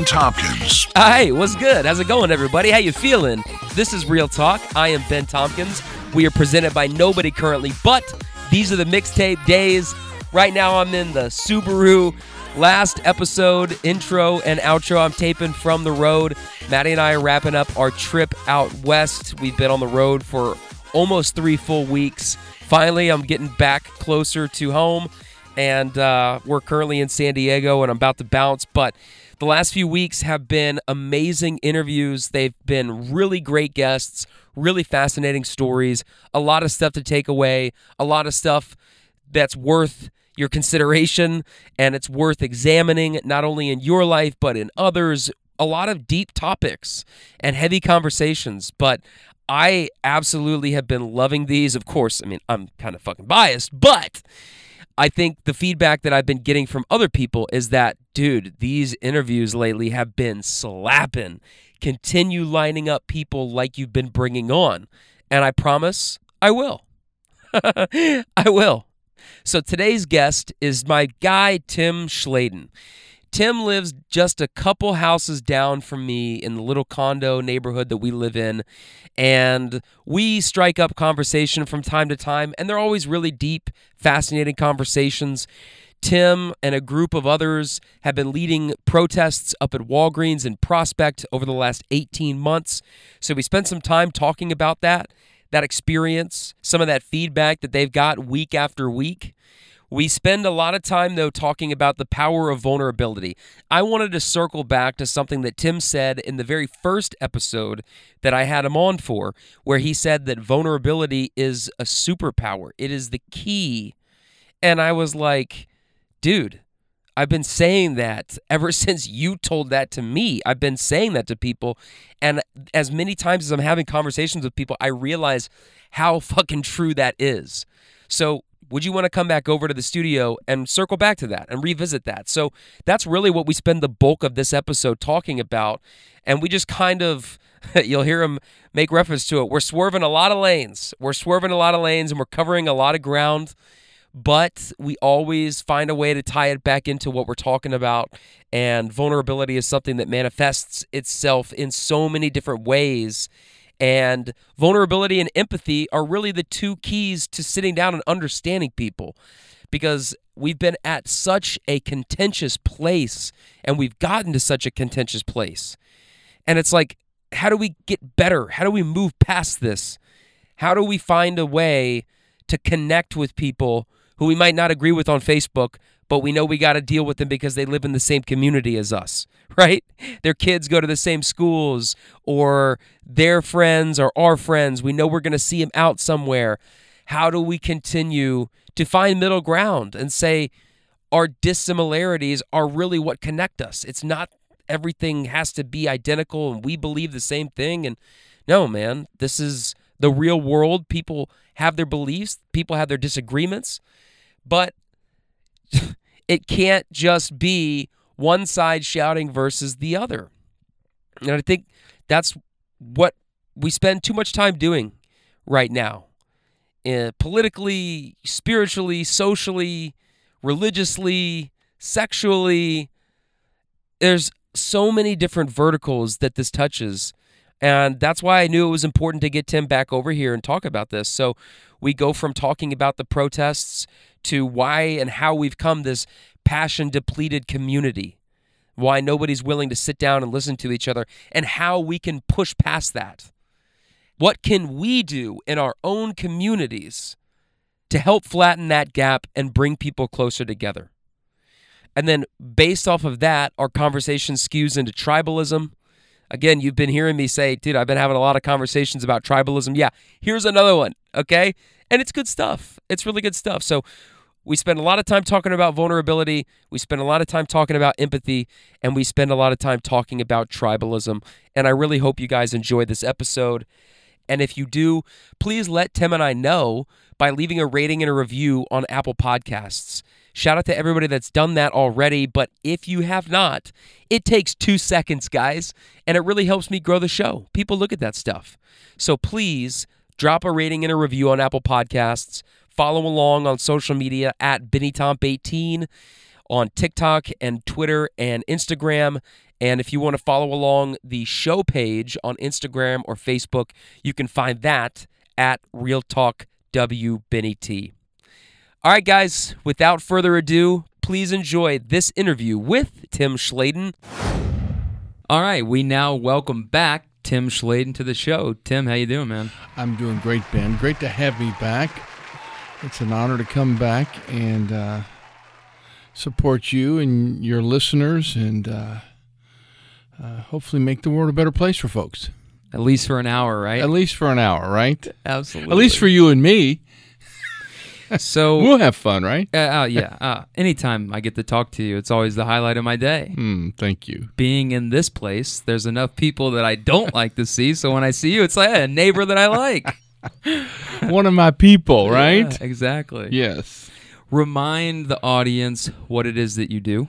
With Tompkins. Hi, what's good? How's it going, everybody? How you feeling? This is Real Talk. I am Ben Tompkins. We are presented by nobody currently, but these are the mixtape days. Right now, I'm in the Subaru last episode intro and outro. I'm taping from the road. Maddie and I are wrapping up our trip out west. We've been on the road for almost three full weeks. Finally, I'm getting back closer to home and uh, we're currently in San Diego, and I'm about to bounce. But the last few weeks have been amazing interviews. They've been really great guests, really fascinating stories, a lot of stuff to take away, a lot of stuff that's worth your consideration and it's worth examining not only in your life but in others. A lot of deep topics and heavy conversations, but I absolutely have been loving these. Of course, I mean, I'm kind of fucking biased, but I think the feedback that I've been getting from other people is that, dude, these interviews lately have been slapping. Continue lining up people like you've been bringing on. And I promise I will. I will. So today's guest is my guy, Tim Schladen. Tim lives just a couple houses down from me in the little condo neighborhood that we live in. And we strike up conversation from time to time, and they're always really deep, fascinating conversations. Tim and a group of others have been leading protests up at Walgreens in Prospect over the last 18 months. So we spent some time talking about that, that experience, some of that feedback that they've got week after week. We spend a lot of time, though, talking about the power of vulnerability. I wanted to circle back to something that Tim said in the very first episode that I had him on for, where he said that vulnerability is a superpower, it is the key. And I was like, dude, I've been saying that ever since you told that to me. I've been saying that to people. And as many times as I'm having conversations with people, I realize how fucking true that is. So would you want to come back over to the studio and circle back to that and revisit that? So that's really what we spend the bulk of this episode talking about. And we just kind of, you'll hear him make reference to it. We're swerving a lot of lanes. We're swerving a lot of lanes and we're covering a lot of ground. But we always find a way to tie it back into what we're talking about. And vulnerability is something that manifests itself in so many different ways and vulnerability and empathy are really the two keys to sitting down and understanding people because we've been at such a contentious place and we've gotten to such a contentious place. And it's like, how do we get better? How do we move past this? How do we find a way to connect with people who we might not agree with on Facebook, but we know we got to deal with them because they live in the same community as us, right? Their kids go to the same schools or their friends or our friends. We know we're going to see them out somewhere. How do we continue to find middle ground and say our dissimilarities are really what connect us? It's not everything has to be identical and we believe the same thing and no, man, this is the real world. People have their beliefs, people have their disagreements, but it can't just be one side shouting versus the other. And I think that's what we spend too much time doing right now. Uh, politically, spiritually, socially, religiously, sexually. There's so many different verticals that this touches. And that's why I knew it was important to get Tim back over here and talk about this. So we go from talking about the protests to why and how we've come this passion depleted community, why nobody's willing to sit down and listen to each other, and how we can push past that. What can we do in our own communities to help flatten that gap and bring people closer together? And then, based off of that, our conversation skews into tribalism. Again, you've been hearing me say, dude, I've been having a lot of conversations about tribalism. Yeah, here's another one, okay? And it's good stuff. It's really good stuff. So, we spend a lot of time talking about vulnerability. We spend a lot of time talking about empathy, and we spend a lot of time talking about tribalism. And I really hope you guys enjoy this episode. And if you do, please let Tim and I know by leaving a rating and a review on Apple Podcasts. Shout out to everybody that's done that already. But if you have not, it takes two seconds, guys, and it really helps me grow the show. People look at that stuff. So please drop a rating and a review on Apple Podcasts. Follow along on social media at BennyTomp18. on TikTok and Twitter and Instagram. And if you want to follow along the show page on Instagram or Facebook, you can find that at Real Talk W Benny T. All right, guys, without further ado, please enjoy this interview with Tim Schladen. All right, we now welcome back Tim Schladen to the show. Tim, how you doing, man? I'm doing great, Ben. Great to have me back. It's an honor to come back and uh, support you and your listeners, and uh, uh, hopefully make the world a better place for folks. At least for an hour, right? At least for an hour, right? Absolutely. At least for you and me. So We'll have fun, right? Uh, uh, yeah. Uh, anytime I get to talk to you, it's always the highlight of my day. Hmm, thank you. Being in this place, there's enough people that I don't like to see. So when I see you, it's like a neighbor that I like. One of my people, right? Yeah, exactly. Yes. Remind the audience what it is that you do.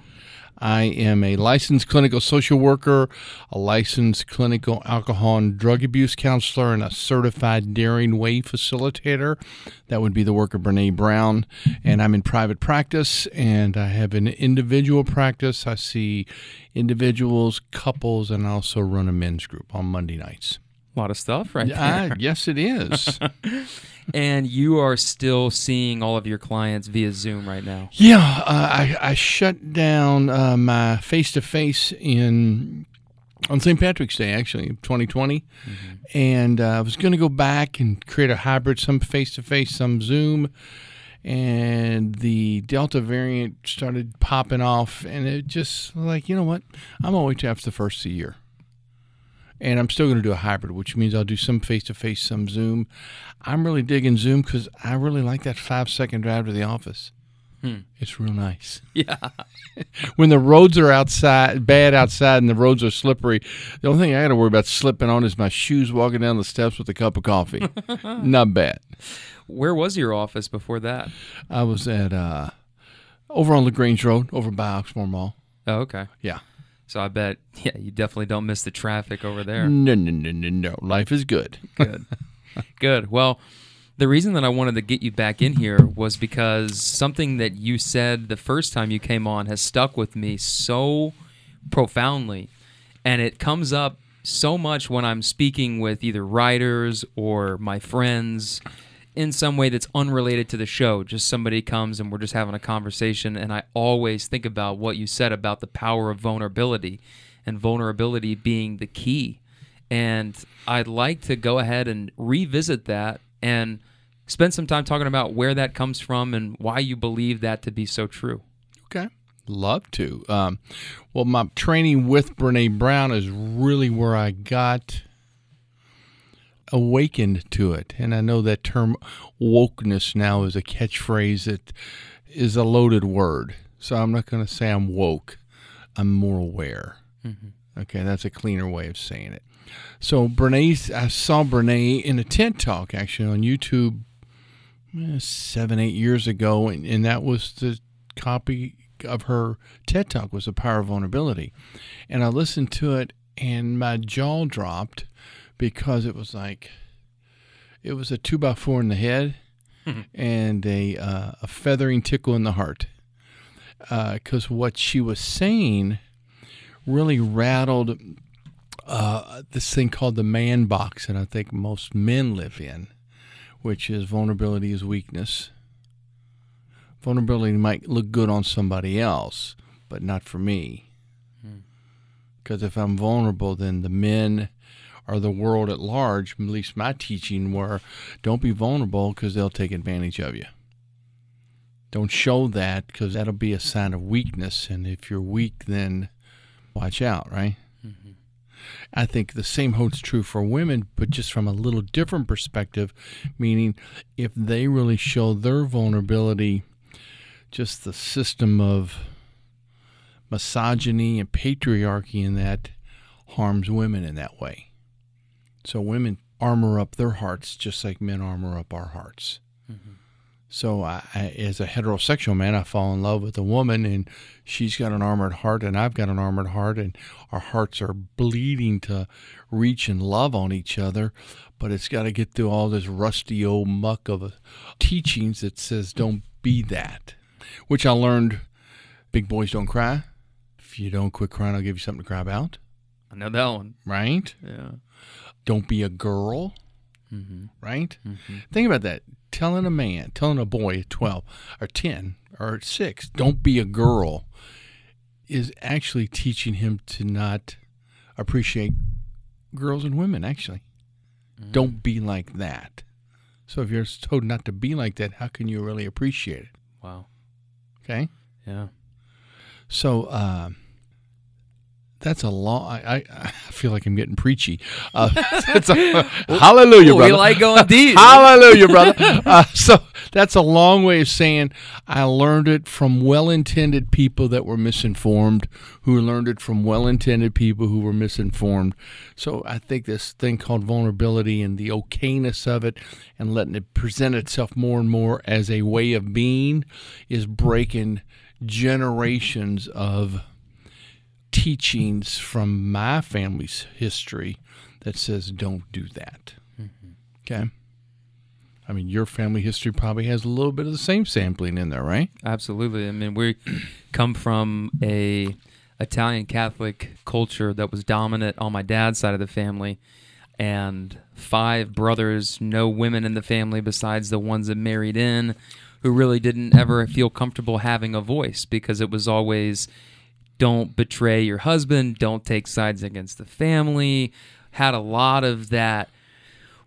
I am a licensed clinical social worker, a licensed clinical alcohol and drug abuse counselor, and a certified Daring Way facilitator. That would be the work of Brene Brown. And I'm in private practice, and I have an individual practice. I see individuals, couples, and I also run a men's group on Monday nights. A lot of stuff, right there. yes, it is. And you are still seeing all of your clients via Zoom right now. Yeah, uh, I, I shut down uh, my face to face in on St. Patrick's Day, actually, 2020, and uh, I was going to go back and create a hybrid, some face to face, some Zoom, and the Delta variant started popping off, and it just like you know what, I'm till after the first of the year. And I'm still going to do a hybrid, which means I'll do some face to face, some Zoom. I'm really digging Zoom because I really like that five second drive to the office. It's real nice. Yeah. When the roads are outside, bad outside, and the roads are slippery, the only thing I got to worry about slipping on is my shoes walking down the steps with a cup of coffee. Not bad. Where was your office before that? I was at uh, over on Lagrange Road, over by Oxmoor Mall. Oh, okay. Yeah. So I bet, yeah, you definitely don't miss the traffic over there. No, no, no, no, no. Life is good. Good. Good. Well, the reason that I wanted to get you back in here was because something that you said the first time you came on has stuck with me so profoundly. And it comes up so much when I'm speaking with either writers or my friends in some way that's unrelated to the show. Just somebody comes and we're just having a conversation. And I always think about what you said about the power of vulnerability and vulnerability being the key. And I'd like to go ahead and revisit that and spend some time talking about where that comes from and why you believe that to be so true. Okay. Love to. Um, well, my training with Brene Brown is really where I got awakened to it. And I know that term wokeness now is a catchphrase that is a loaded word. So I'm not going to say I'm woke, I'm more aware. Okay, that's a cleaner way of saying it. So Brene, I saw Brene in a TED talk actually on YouTube eh, seven, eight years ago, and, and that was the copy of her TED talk was the power of vulnerability, and I listened to it, and my jaw dropped because it was like it was a two by four in the head and a uh, a feathering tickle in the heart because what she was saying really rattled uh, this thing called the man box that I think most men live in, which is vulnerability is weakness. Vulnerability might look good on somebody else, but not for me. Because if I'm vulnerable, then the men or the world at large, at least my teaching were don't be vulnerable because they'll take advantage of you. Don't show that because that'll be a sign of weakness. And if you're weak, then watch out, right? Mm-hmm. I think the same holds true for women, but just from a little different perspective, meaning if they really show their vulnerability, just the system of misogyny and patriarchy in that harms women in that way. So women armor up their hearts just like men armor up our hearts. Mm-hmm. So I, I, as a heterosexual man, I fall in love with a woman, and she's got an armored heart, and I've got an armored heart, and our hearts are bleeding to reach and love on each other. But it's got to get through all this rusty old muck of teachings that says don't be that, which I learned Big boys don't cry. If you don't quit crying, I'll give you something to cry about. I know that one. Right? Yeah. Don't be a girl. Mm-hmm. Right? Mm-hmm. Think about that. Telling a man, telling a boy at 12 or 10 or 6, don't be a girl, is actually teaching him to not appreciate girls and women, actually. Mm-hmm. Don't be like that. So if you're told not to be like that, how can you really appreciate it? Wow. Okay? Yeah. So uh, that's a long. I, I, feel like I'm getting preachy. Uh, it's a, hallelujah, brother. we like going deep. hallelujah, brother. Uh, so that's a long way of saying I learned it from well-intended people that were misinformed, who learned it from well-intended people who were misinformed. So I think this thing called vulnerability and the okayness of it, and letting it present itself more and more as a way of being, is breaking generations of teachings from my family's history that says don't do that. Mm-hmm. Okay. I mean, your family history probably has a little bit of the same sampling in there, right? Absolutely. I mean, we come from a Italian Catholic culture that was dominant on my dad's side of the family, and five brothers, no women in the family besides the ones that married in, who really didn't ever feel comfortable having a voice because it was always don't betray your husband, don't take sides against the family. Had a lot of that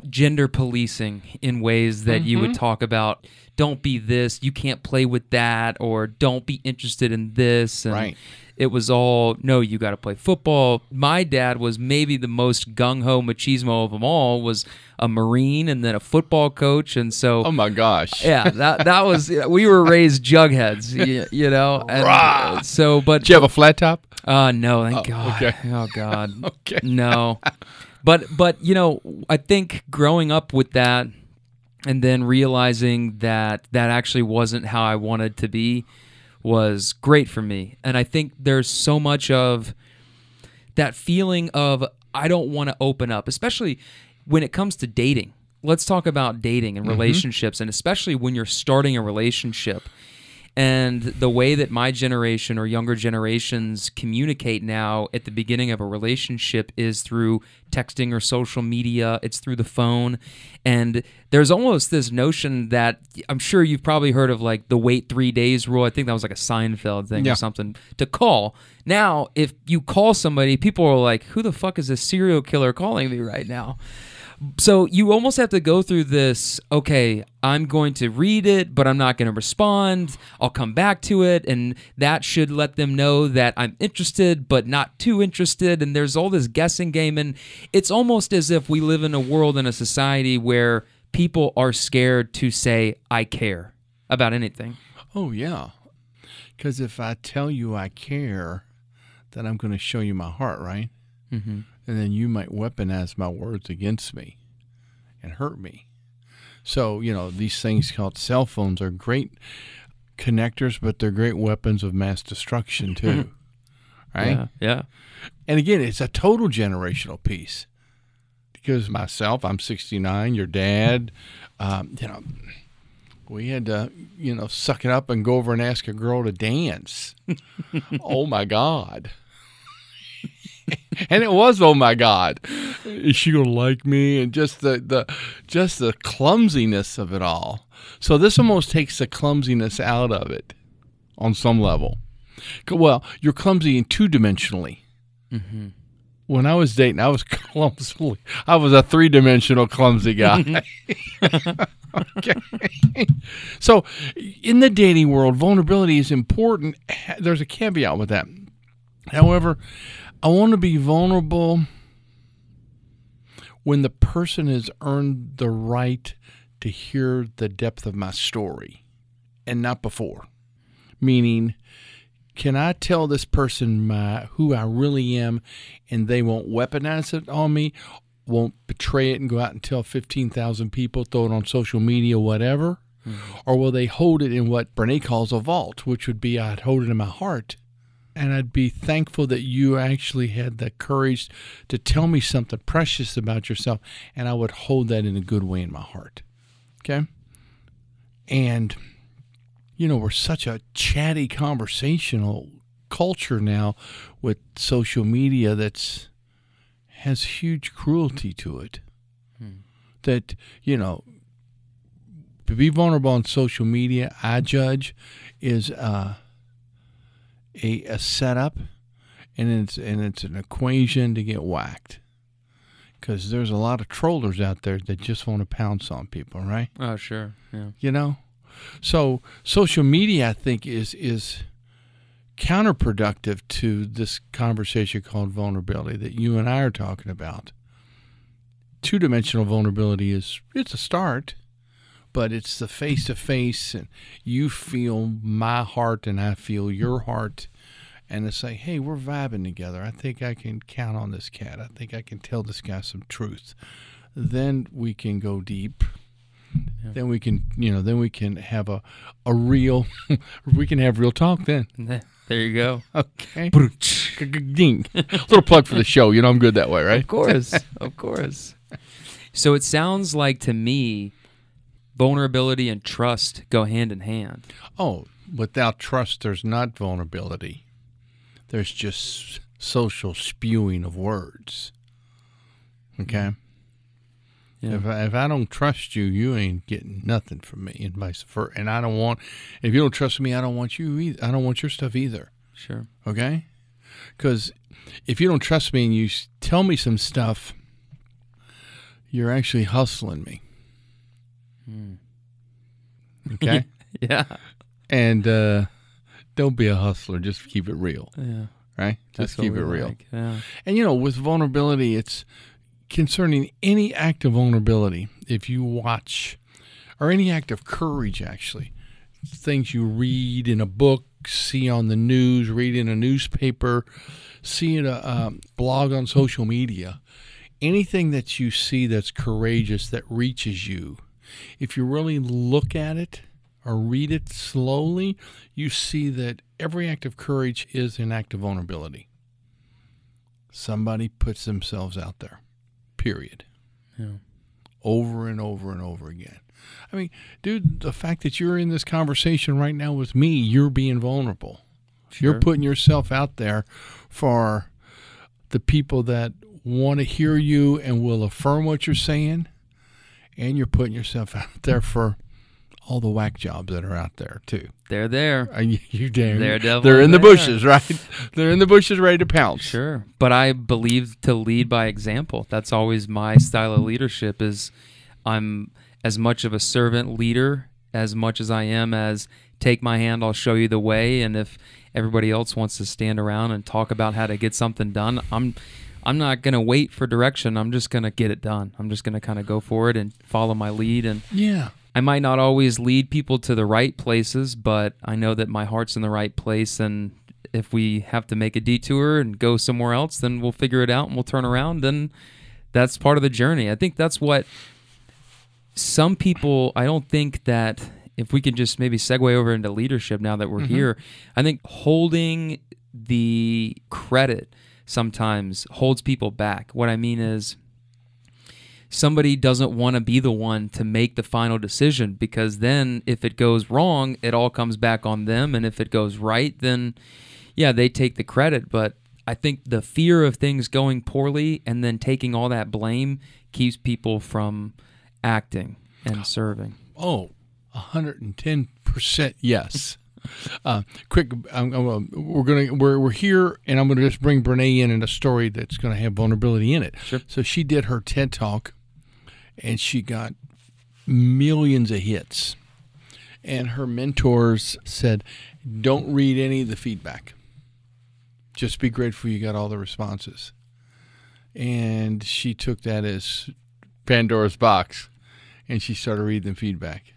gender policing in ways that you would mm-hmm. talk about don't be this you can't play with that or don't be interested in this and Right. it was all no you got to play football my dad was maybe the most gung-ho machismo of them all was a marine and then a football coach and so Oh my gosh. yeah that that was we were raised jugheads you, you know and Rah! so but Did you have a flat top? uh no thank Oh, god okay. oh god Okay. no but but you know i think growing up with that and then realizing that that actually wasn't how i wanted to be was great for me. And i think there's so much of that feeling of i don't want to open up especially when it comes to dating. Let's talk about dating and mm-hmm. relationships and especially when you're starting a relationship and the way that my generation or younger generations communicate now at the beginning of a relationship is through texting or social media, it's through the phone. And there's almost this notion that I'm sure you've probably heard of like the wait three days rule. I think that was like a Seinfeld thing Yeah. or something to call. Now, if you call somebody, people are like, who the fuck is this serial killer calling me right now? So you almost have to go through this okay i'm going to read it but i'm not going to respond i'll come back to it and that should let them know that i'm interested but not too interested and there's all this guessing game and it's almost as if we live in a world in a society where people are scared to say i care about anything Oh yeah. Because if I tell you I care, then I'm going to show you my heart, right? mm-hmm. And then you might weaponize my words against me and hurt me. So, you know, these things called cell phones are great connectors, but they're great weapons of mass destruction too. right? yeah yeah And again, it's a total generational piece. Because myself, I'm 69, your dad, um, you know, we had to, you know, suck it up and go over and ask a girl to dance. oh my God. and it was oh my God. Is she gonna like me? And just the, the just the clumsiness of it all. So this almost takes the clumsiness out of it on some level. Well, you're clumsy in two dimensionally mm-hmm. when I was dating, I was clumsily. I was a three dimensional clumsy guy. okay. So, in the dating world, vulnerability is important. There's a caveat with that. However, I want to be vulnerable when the person has earned the right to hear the depth of my story and not before. Meaning, can I tell this person my who I really am and they won't weaponize it on me, won't betray it and go out and tell 15,000 people, throw it on social media, whatever? Hmm. Or will they hold it in what Brene calls a vault, which would be I'd hold it in my heart and I'd be thankful that you actually had the courage to tell me something precious about yourself and I would hold that in a good way in my heart. Okay? And you know, we're such a chatty conversational culture now with social media that's has huge cruelty to it. That, you know, to be vulnerable on social media, I judge, is uh, a, a setup and it's and it's an equation to get whacked. Because there's a lot of trollers out there that just want to pounce on people, right? Oh, sure. Yeah. you know so social media i think is is counterproductive to this conversation called vulnerability that you and i are talking about two-dimensional vulnerability is it's a start but it's the face-to-face and you feel my heart and i feel your heart. And to say hey we're vibing together. I think i can count on this cat. I think i can tell this guy some truth. Then we can go deep. Then we can you know then we can have a a real we can have real talk then. There you go. okay. Ding. Little plug for the show. You know i'm good that way right? Of course. of course. So it sounds like to me, vulnerability and trust go hand in hand. oh without trust there's not vulnerability there's just social spewing of words okay Yeah. If I, if I don't trust you, you ain't getting nothing from me, and vice versa. And I don't want. If you don't trust me, I don't want you. Either. I don't want your stuff either. Sure. Okay? Because if you don't trust me and you tell me some stuff, you're actually hustling me. Okay? Yeah. and uh, don't be a hustler. Just keep it real, Yeah. right? Just keep it real. like. Yeah. And you know, with vulnerability, it's concerning any act of vulnerability. If you watch, or any act of courage, actually, things you read in a book, see on the news, read in a newspaper, see in a um, blog on social media, anything that you see that's courageous that reaches you, if you really look at it or read it slowly, you see that every act of courage is an act of vulnerability somebody puts themselves out there. Period. Yeah. Over and over and over again. I mean, dude, the fact that you're in this conversation right now with me, you're being vulnerable. You're putting yourself out there for the people that want to hear you and will affirm what you're saying. And you're putting yourself out there for all the whack jobs that are out there, too. They're there. Are you, you damn. They're They're in the there. bushes, right? They're in the bushes ready to pounce. Sure. But I believe to lead by example. That's always my style of leadership is I'm as much of a servant leader as much as I am as take my hand, I'll show you the way and if everybody else wants to stand around and talk about how to get something done, I'm I'm not going to wait for direction. I'm just going to get it done. I'm just going to kind of go for it and follow my lead and Yeah. I might not always lead people to the right places, but I know that my heart's in the right place. And if we have to make a detour and go somewhere else, then we'll figure it out and we'll turn around. And that's part of the journey. I think that's what some people, I don't think that if we can just maybe segue over into leadership now that we're mm-hmm. here, I think holding the credit sometimes holds people back. What I mean is, somebody doesn't want to be the one to make the final decision because then if it goes wrong, it all comes back on them. And if it goes right, then yeah, they take the credit. But I think the fear of things going poorly and then taking all that blame keeps people from acting and serving. Oh, 110% yes. Uh, quick, I'm, I'm, we're gonna we're, we're here, and I'm gonna just bring Brene in in a story that's gonna have vulnerability in it. Sure. So she did her TED talk, and she got millions of hits, and her mentors said, "Don't read any of the feedback. Just be grateful you got all the responses." And she took that as Pandora's box, and she started reading the feedback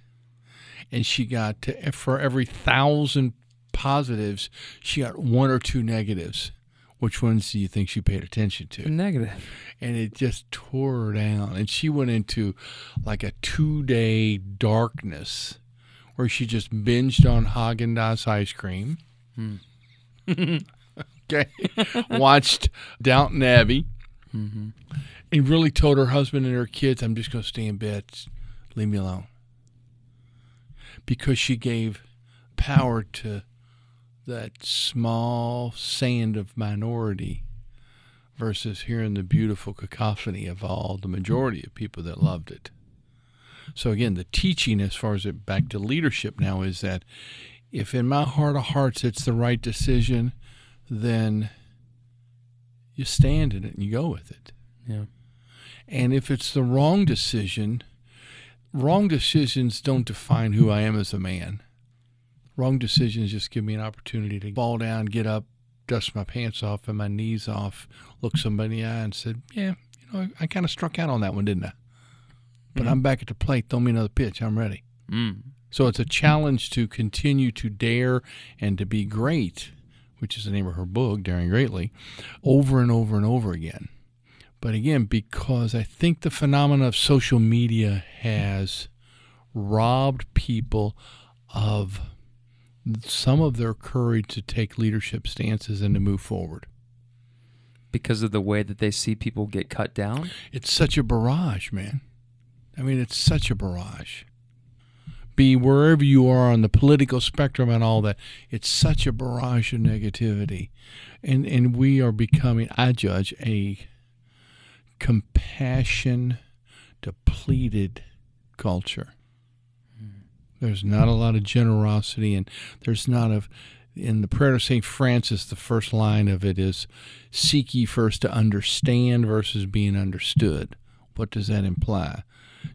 and she got to, for every thousand positives, she got one or two negatives. Which ones do you think she paid attention to? Negative. And it just tore her down. And she went into like a two day darkness where she just binged on Haagen Dazs ice cream. Hmm. okay. Watched Downton Abbey. Mm-hmm. And really told her husband and her kids, I'm just going to stay in bed. Leave me alone because she gave power to that small sand of minority versus hearing the beautiful cacophony of all the majority of people that loved it. So again, the teaching as far as it back to leadership now is that if in my heart of hearts it's the right decision, then you stand in it and you go with it. Yeah. And if it's the wrong decision, wrong decisions don't define who I am as a man. Wrong decisions just give me an opportunity to fall down, get up, dust my pants off and my knees off, look somebody in the eye and said, Yeah, you know, I, I kind of struck out on that one, didn't I? But Mhm. I'm back at the plate. Throw me another pitch. I'm ready. Mm. So it's a challenge to continue to dare and to be great, which is the name of her book, Daring Greatly, over and over and over again. But again, because I think the phenomenon of social media has robbed people of some of their courage to take leadership stances and to move forward. Because of the way that they see people get cut down. It's such a barrage, man. I mean, it's such a barrage. Be wherever you are on the political spectrum and all that, it's such a barrage of negativity. And and we are becoming, I judge, a compassion depleted culture. There's not a lot of generosity and there's not of in the prayer of St. Francis, the first line of it is seek ye first to understand versus being understood. What does that imply?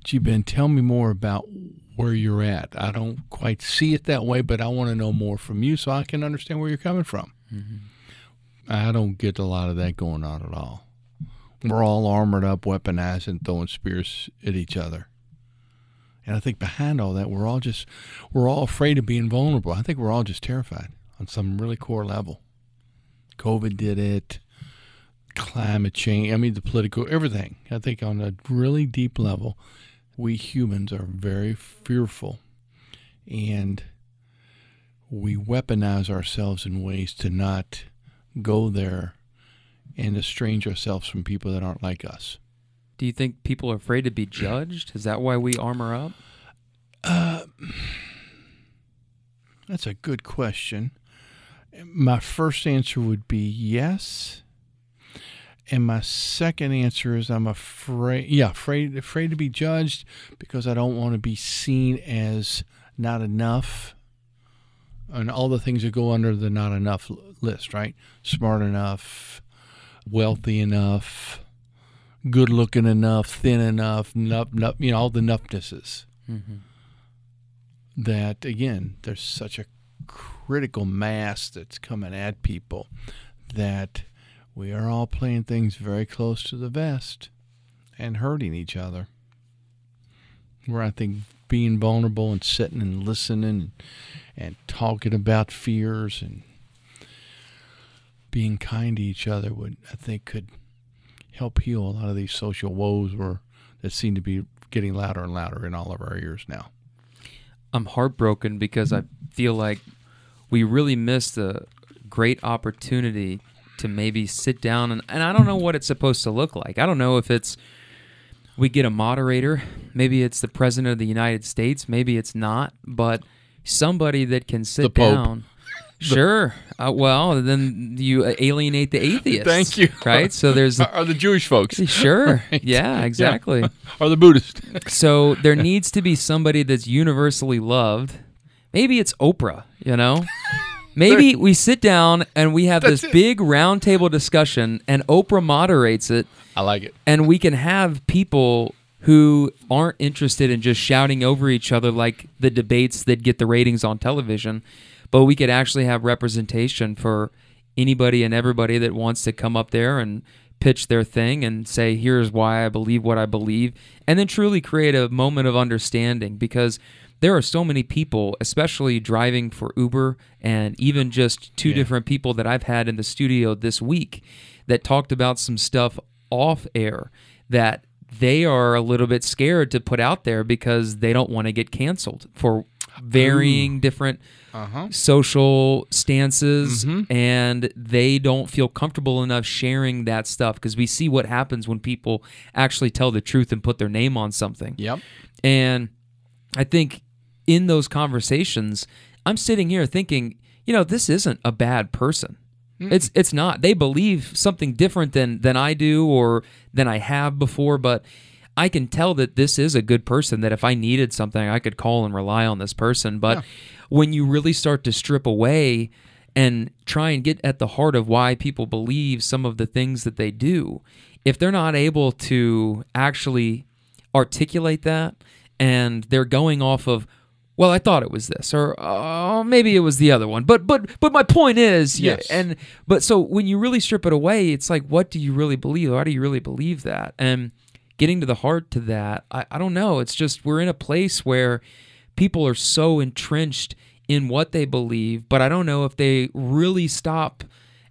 Gee, Ben, tell me more about where you're at. I don't quite see it that way, but I want to know more from you so I can understand where you're coming from. Mm-hmm. I don't get a lot of that going on at all. We're all armored up, weaponized, and throwing spears at each other. And I think behind all that, we're all just, we're all afraid of being vulnerable. I think we're all just terrified on some really core level. COVID did it, climate change, I mean, the political, everything. I think on a really deep level, we humans are very fearful and we weaponize ourselves in ways to not go there and estrange ourselves from people that aren't like us. Do you think people are afraid to be judged? Is that why we armor up? Uh, that's a good question. My first answer would be yes. And my second answer is I'm afraid yeah, afraid afraid to be judged because I don't want to be seen as not enough and all the things that go under the not enough list, right? Smart enough, wealthy enough, good looking enough, thin enough, nup, nup, you know, all the nuffnesses Mm-hmm. that again there's such a critical mass that's coming at people that we are all playing things very close to the vest and hurting each other where i think being vulnerable and sitting and listening and talking about fears and being kind to each other would i think could help heal a lot of these social woes where that seem to be getting louder and louder in all of our ears now I'm heartbroken because I feel like we really missed a great opportunity to maybe sit down and, and I don't know what it's supposed to look like. I don't know if it's we get a moderator, maybe it's the president of the United States, maybe it's not, but somebody that can sit down. Sure. Uh, well, then you alienate the atheists. Thank you. Right? So there's are, the Jewish folks sure. Right. Yeah, exactly. Are the Buddhist. So there needs to be somebody that's universally loved. Maybe it's Oprah, you know? Maybe we sit down and we have this That's big roundtable discussion and Oprah moderates it I like it. and we can have people who aren't interested in just shouting over each other like the debates that get the ratings on television, but we could actually have representation for anybody and everybody that wants to come up there and pitch their thing and say, here's why I believe what I believe, and then truly create a moment of understanding because there are so many people, especially driving for Uber and even just two Yeah. different people that I've had in the studio this week that talked about some stuff off air that they are a little bit scared to put out there because they don't want to get canceled for varying different Uh-huh. social stances Mhm. and they don't feel comfortable enough sharing that stuff because we see what happens when people actually tell the truth and put their name on something. Yep. And I think in those conversations, I'm sitting here thinking, you know, this isn't a bad person. It's it's not. They believe something different than than I do or than I have before, but I can tell that this is a good person that if I needed something, I could call and rely on this person. But when you really start to strip away and try and get at the heart of why people believe some of the things that they do, if they're not able to actually articulate that and they're going off of well i thought it was this or oh maybe it was the other one. But but but my point is yeah, Yes. and but so when you really strip it away it's like what do you really believe? Why do you really believe that? And getting to the heart to that i, I don't know. It's just we're in a place where people are so entrenched in what they believe but i don't know if they really stop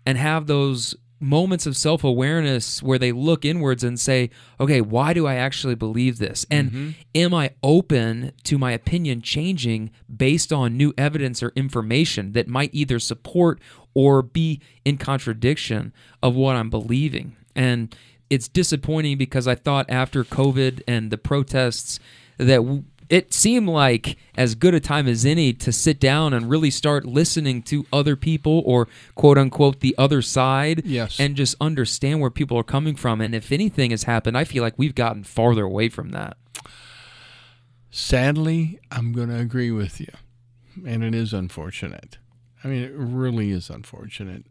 and have those moments of self awareness where they look inwards and say, okay, why do I actually believe this? And mm-hmm. am I open to my opinion changing based on new evidence or information that might either support or be in contradiction of what I'm believing? And it's disappointing because I thought after COVID and the protests that it seemed like as good a time as any to sit down and really start listening to other people or quote unquote the other side Yes. and just understand where people are coming from and if anything has happened i feel like we've gotten farther away from that Sadly, I'm going to agree with you. And it is unfortunate. I mean, it really is unfortunate.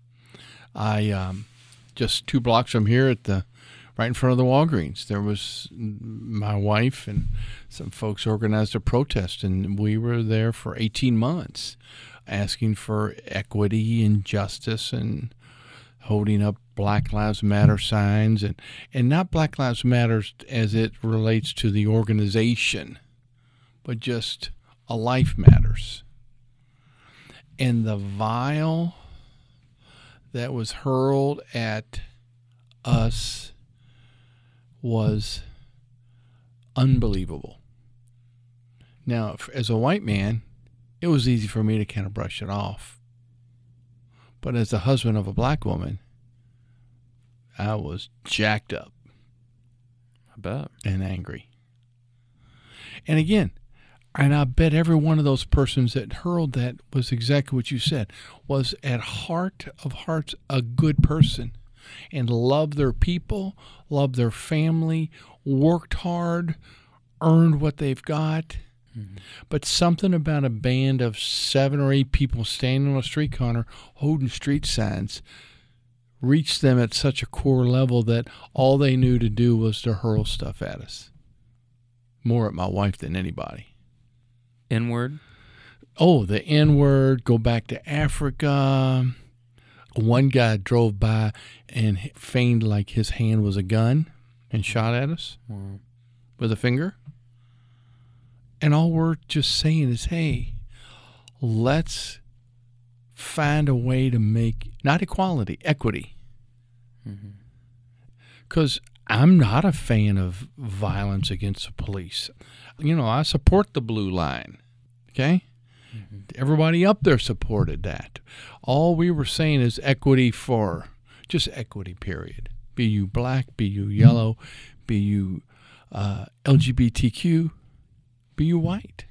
I um, just two blocks from here at the right in front of the Walgreens, there was my wife and some folks organized a protest, and we were there for 18 months asking for equity and justice and holding up Black Lives Matter signs and, and not Black Lives Matter as it relates to the organization, but just a life matters. And the vile that was hurled at us was unbelievable. Now, as a white man, it was easy for me to kind of brush it off. But as the husband of a black woman, I was jacked up i bet and angry. And again, and I bet every one of those persons that hurled that was exactly what you said, was at heart of hearts a good person and loved their people, loved their family, worked hard, earned what they've got. Mm-hmm. But something about a band of seven or eight people standing on a street corner holding street signs reached them at such a core level that all they knew to do was to hurl stuff at us. More at my wife than anybody. inward Oh, the N word, go back to Africa. One guy drove by and feigned like his hand was a gun and shot at us with a finger. And all we're just saying is, hey, let's find a way to make not equality, equity. Mm-hmm. Because I'm not a fan of violence against the police. You know, I support the blue line. Okay? Everybody up there supported that. All we were saying is equity for just equity, period. Be you black, be you yellow, be you uh, LGBTQ, be you white.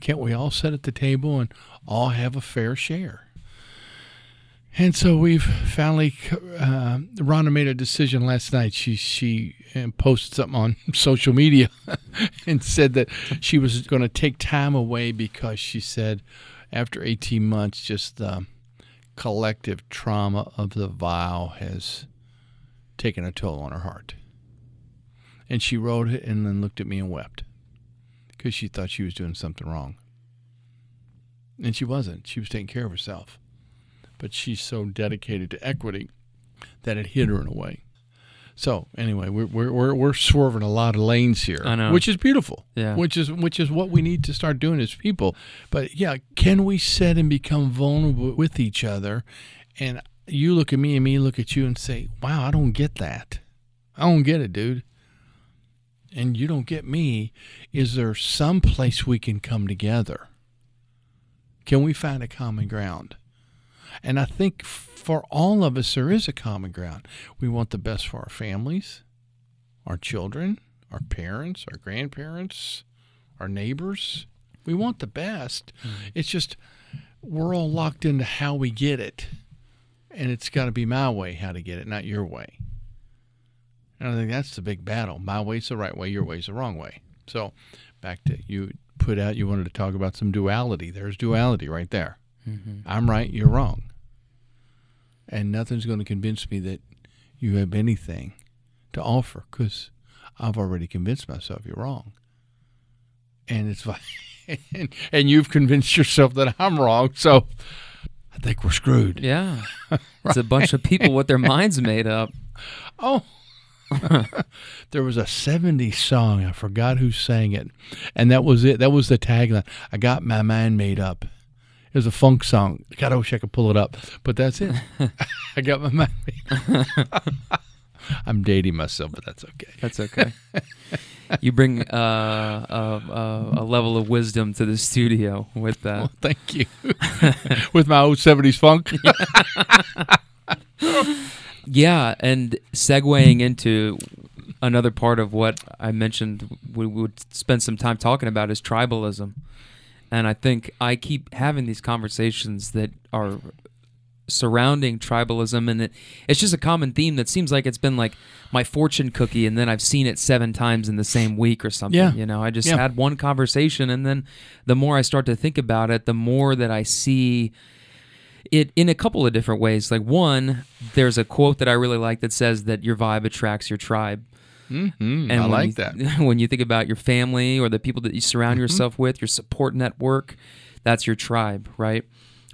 Can't we all sit at the table and all have a fair share? And so we've finally, uh, Rhonda made a decision last night. She she uh, posted something on social media and said that she was going to take time away because she said after 18 months, just the collective trauma of the vow has taken a toll on her heart. And she wrote it and then looked at me and wept because she thought she was doing something wrong. And she wasn't. She was taking care of herself but she's so dedicated to equity that it hit her in a way. So anyway, we're we're we're, swerving a lot of lanes here, I know. which is beautiful. Yeah. which is which is what we need to start doing as people. But yeah, can we sit and become vulnerable with each other? And you look at me and me look at you and say, "Wow, I don't get that. I don't get it, dude." And you don't get me. Is there some place we can come together? Can we find a common ground? And I think for all of us, there is a common ground. We want the best for our families, our children, our parents, our grandparents, our neighbors. We want the best. Mm-hmm. It's just we're all locked into how we get it, and it's got to be my way how to get it, not your way. And I think that's the big battle. My way's the right way. Your way's the wrong way. So, back to you put out. You wanted to talk about some duality. There's duality right there. Mm-hmm. I'm right. You're wrong. And nothing's going to convince me that you have anything to offer because I've already convinced myself you're wrong. And it's like, and, and you've convinced yourself that I'm wrong. So I think we're screwed. Yeah. It's a bunch of people with their minds made up. Oh, there was a 70s song. I forgot who sang it. And that was it. That was the tagline. I got my mind made up. Was a funk song. God, I wish I could pull it up. But that's it. I got my mind. I'm dating myself, but that's okay. That's okay. you bring uh, a, a, a level of wisdom to the studio with that. Well, thank you. With my old 70s funk. Yeah, and segueing into another part of what I mentioned, we would spend some time talking about is tribalism. And I think I keep having these conversations that are surrounding tribalism, and it, it's just a common theme that seems like it's been like my fortune cookie, and then I've seen it seven times in the same week or something. Yeah. You know, I just Yeah. had one conversation, and then the more I start to think about it, the more that I see it in a couple of different ways. Like one, there's a quote that I really like that says that your vibe attracts your tribe. Mm, And I like you- that. When you think about your family or the people that you surround Mm-hmm. yourself with, your support network, that's your tribe, right?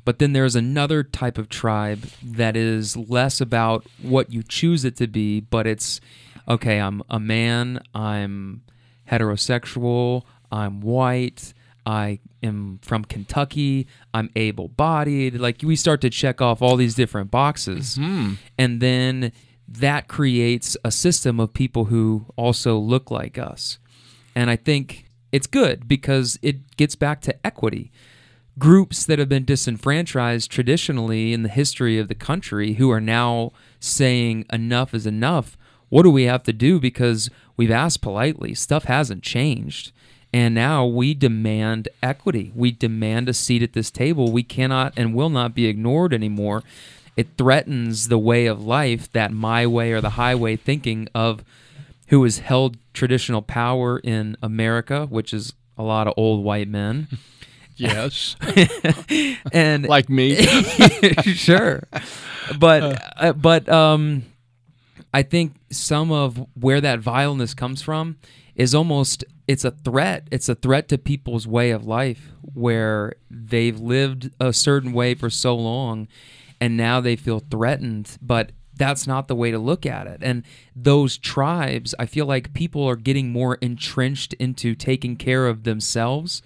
But then there's another type of tribe that is less about what you choose it to be, but it's okay, I'm a man, I'm heterosexual, I'm white, I am from Kentucky, I'm able bodied. Like we start to check off all these different boxes. And then that creates a system of people who also look like us. And I think it's good because it gets back to equity. Groups that have been disenfranchised traditionally in the history of the country who are now saying enough is enough. What do we have to do? Because we've asked politely, stuff hasn't changed. And now we demand equity. We demand a seat at this table. We cannot and will not be ignored anymore. It threatens the way of life, that my way or the highway thinking of who has held traditional power in America, which is a lot of old white men. Yes. and like me. sure, but uh, but um, I think some of where that vileness comes from is almost it's a threat. It's a threat to people's way of life where they've lived a certain way for so long, and now they feel threatened. But that's not the way to look at it. And those tribes, I feel like people are getting more entrenched into taking care of themselves,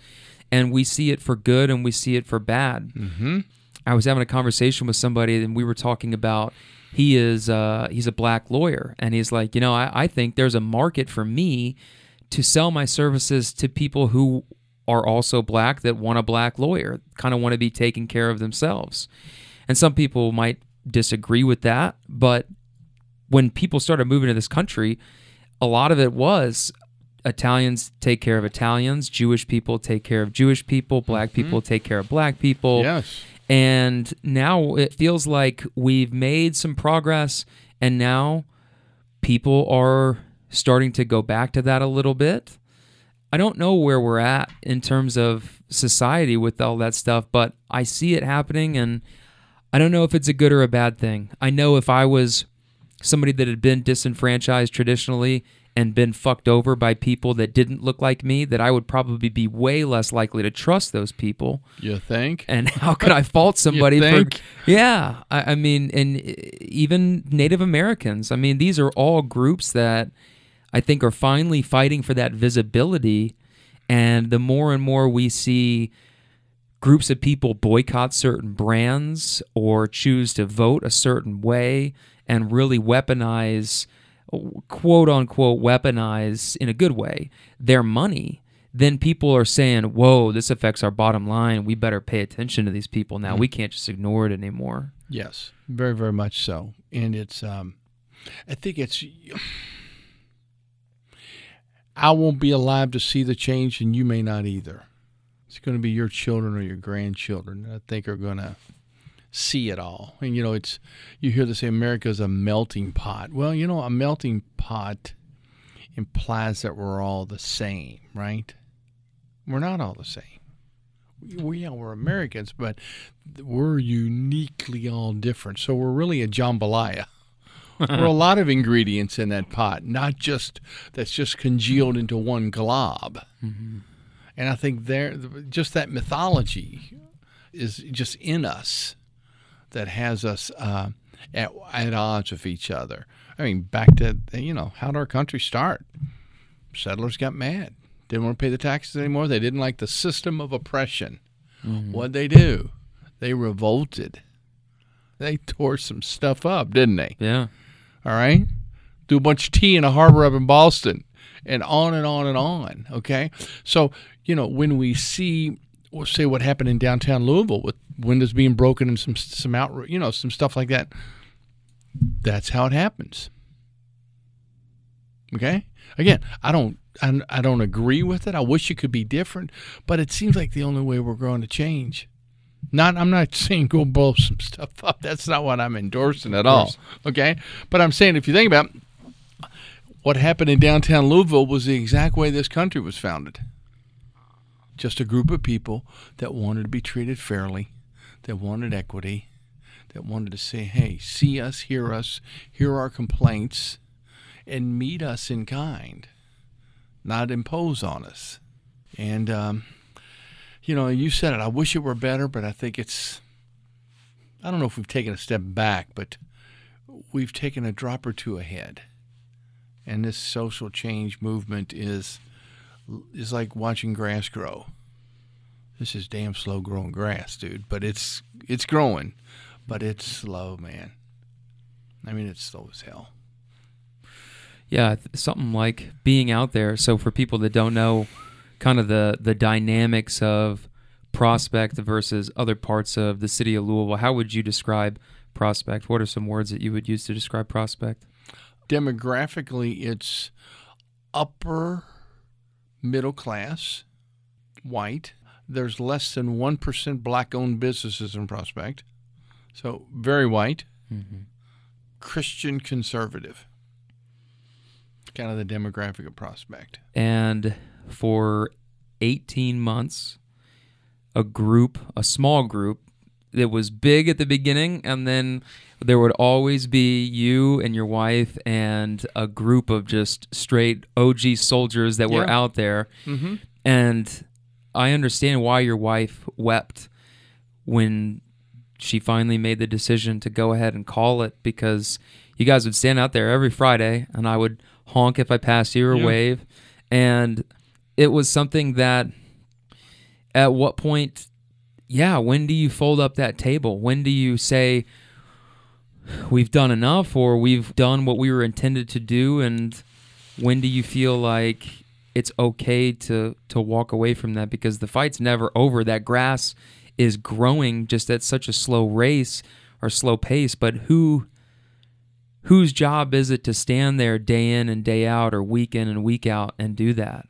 and we see it for good and we see it for bad. I was having a conversation with somebody and we were talking about he is uh, he's a black lawyer and he's like, you know, I, I think there's a market for me to sell my services to people who are also black that want a black lawyer, kind of want to be taken care of themselves. And some people might disagree with that, but when people started moving to this country, a lot of it was Italians take care of Italians, Jewish people take care of Jewish people, black mm-hmm. people take care of black people. yes. And now it feels like we've made some progress, and now people are starting to go back to that a little bit. I don't know where we're at in terms of society with all that stuff, but I see it happening, and I don't know if it's a good or a bad thing. I know if I was somebody that had been disenfranchised traditionally and been fucked over by people that didn't look like me, that I would probably be way less likely to trust those people You think? and how could I fault somebody for? think? Yeah, I, I mean, and even Native Americans. I mean, these are all groups that I think are finally fighting for that visibility. And the more and more we see groups of people boycott certain brands or choose to vote a certain way and really weaponize, quote unquote, weaponize in a good way their money, then people are saying, whoa, this affects our bottom line. We better pay attention to these people now. We can't just ignore it anymore. Yes, very, very much so. And it's, um, I think it's, I won't be alive to see the change, and you may not either. It's going to be your children or your grandchildren that I think are going to see it all. And you know, it's you hear they say America is a melting pot. Well, you know, a melting pot implies that we're all the same, right? We're not all the same. We yeah, we're Americans, but we're uniquely all different. So we're really a jambalaya. we're a lot of ingredients in that pot, not just that's just congealed into one glob. Mm-hmm. And I think there, just that mythology is just in us that has us uh, at, at odds with each other. I mean, back to, you know, how did our country start? Settlers got mad. Didn't want to pay the taxes anymore. They didn't like the system of oppression. What'd they do? They revolted. They tore some stuff up, didn't they? Yeah. All right. Do a bunch of tea in a harbor up in Boston and on and on and on. Okay. So, you know, when we see, say what happened in downtown Louisville with windows being broken and some, some out, you know, some stuff like that, that's how it happens. Okay. Again, I don't, I, I don't agree with it. I wish it could be different, but it seems like the only way we're going to change. Not, I'm not saying go blow some stuff up. That's not what I'm endorsing at all. Okay, but I'm saying if you think about it, what happened in downtown Louisville was the exact way this country was founded. Just a group of people that wanted to be treated fairly, that wanted equity, that wanted to say, "Hey, see us, hear us, hear our complaints, and meet us in kind, not impose on us." And um, you know, you said it. I wish it were better, but I think it's. I don't know if we've taken a step back, but we've taken a drop or two ahead. And this social change movement is is like watching grass grow. This is damn slow growing grass, dude. But it's it's growing, but it's slow, man. I mean, it's slow as hell. Yeah, something like being out there. So for people that don't know, kind of the the dynamics of Prospect versus other parts of the city of Louisville, how would you describe Prospect? What are some words that you would use to describe Prospect? Demographically, it's upper middle class, white. There's less than 1% black owned businesses in Prospect. So, very white. Mm-hmm. Christian conservative. Kind of the demographic of Prospect. And for 18 months, a group, a small group that was big at the beginning, and then there would always be you and your wife and a group of just straight OG soldiers that were Yeah. out there. Mm-hmm. And I understand why your wife wept when she finally made the decision to go ahead and call it because you guys would stand out there every Friday and I would honk if I passed you or Yeah. wave. And it was something that at what point, yeah, when do you fold up that table? When do you say, we've done enough or we've done what we were intended to do? And when do you feel like it's okay to to walk away from that because the fight's never over that grass is growing just at such a slow race or slow pace but who whose job is it to stand there day in and day out or week in and week out and do that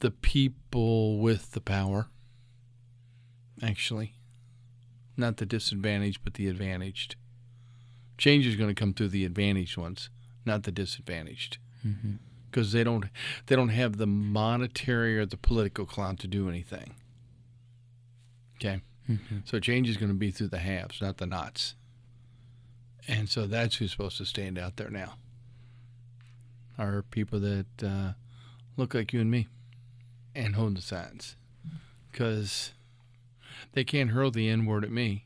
The people with the power, actually. Not the disadvantaged, but the advantaged. Change is going to come through the advantaged ones, not the disadvantaged. Because they don't, they don't have the monetary or the political clout to do anything. Okay, so change is going to be through the haves, not the nots. And so that's who's supposed to stand out there now. Are people that uh, look like you and me and hold the signs. Because they can't hurl the N word at me,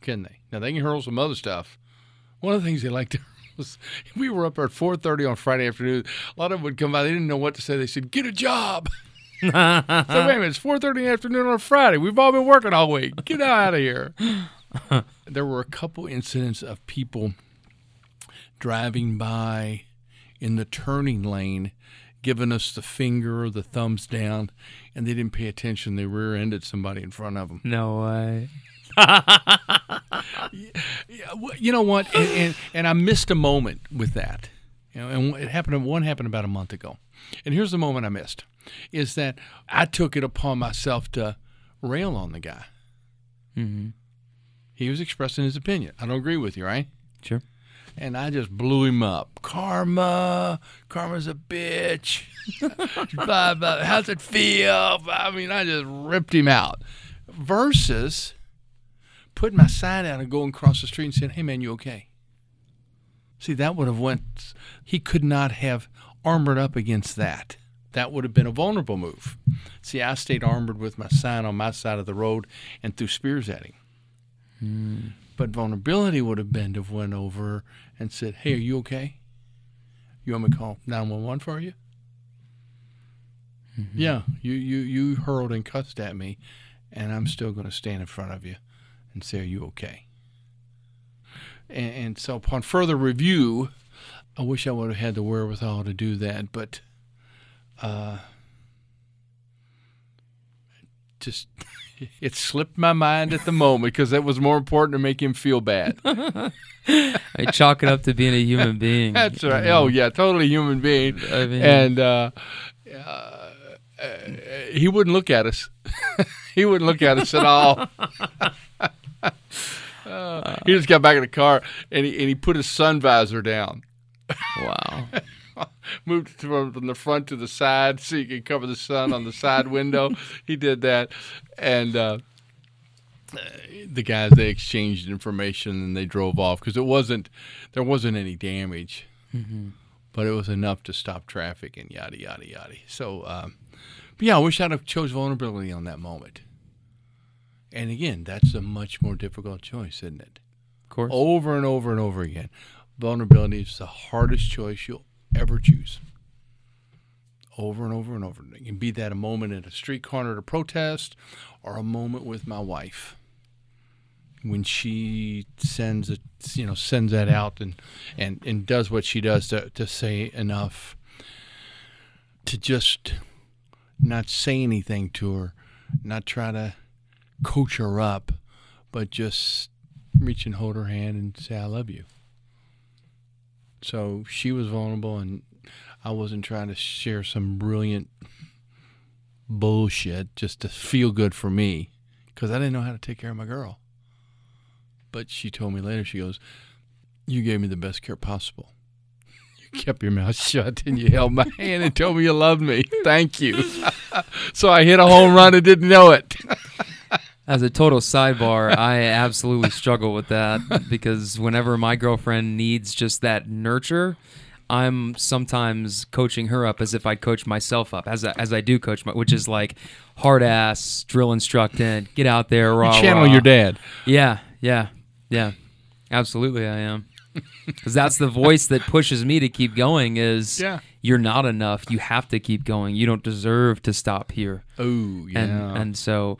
can they? Now, they can hurl some other stuff. One of the things they like to hurl was we were up there at 4.30 on Friday afternoon. A lot of them would come by. They didn't know what to say. They said, get a job. so wait a minute, it's 4.30 in the afternoon on Friday. We've all been working all week. Get out of here. there were a couple incidents of people driving by in the turning lane giving us the finger or the thumbs down and they didn't pay attention they rear-ended somebody in front of them no way you know what and, and, and i missed a moment with that you know and it happened one happened about a month ago And here's the moment I missed is that I took it upon myself to rail on the guy. Mm-hmm. He was expressing his opinion. I don't agree with you, right? Sure. And I just blew him up. Karma, karma's a bitch. blah, blah. How's it feel? I mean, I just ripped him out. Versus putting my sign out and going across the street and saying, "Hey, man, you okay?" See, that would have went. He could not have armored up against that. That would have been a vulnerable move. See, I stayed armored with my sign on my side of the road and threw spears at him. But vulnerability would have been to have went over and said, "Hey, are you okay? You want me to call nine one one for you?" Yeah, you you you hurled and cussed at me, and I'm still going to stand in front of you and say, "Are you okay?" And, and so, upon further review, I wish I would have had the wherewithal to do that, but uh, just it slipped my mind at the moment because it was more important to make him feel bad. I chalk it up to being a human being. That's you right. know? Oh yeah, totally human being. I mean- and uh, uh, he wouldn't look at us. he wouldn't look at us at all. Uh, he just got back in the car and he, and he put his sun visor down. Wow. moved from, from the front to the side so you could cover the sun on the side window. He did that, and uh, the guys they exchanged information and they drove off because it wasn't there wasn't any damage, but it was enough to stop traffic and yada yada yada. So, um, but yeah, I wish I'd have chose vulnerability on that moment. And again, that's a much more difficult choice, isn't it? Of course. over and over and over again. Vulnerability is the hardest choice you'll ever choose. Over and over and over. It can be that a moment at a street corner to protest or a moment with my wife when she sends it you know sends that out and and, and does what she does to, to say enough to just not say anything to her not try to coach her up but just reach and hold her hand and say I love you. So she was vulnerable, and I wasn't trying to share some brilliant bullshit just to feel good for me because I didn't know how to take care of my girl. But she told me later, she goes, You gave me the best care possible. You kept your mouth shut and you held my hand and told me you loved me. Thank you. so I hit a home run and didn't know it. As a total sidebar, I absolutely struggle with that because whenever my girlfriend needs just that nurture, I'm sometimes coaching her up as if I'd coach myself up, as I, as I do coach my, which is like hard ass drill instructing, get out there, raw. Channel raw. your dad. Yeah, yeah, yeah. Absolutely, I am. Because that's the voice that pushes me to keep going. Is Yeah. you're not enough. You have to keep going. You don't deserve to stop here Oh, yeah. and and so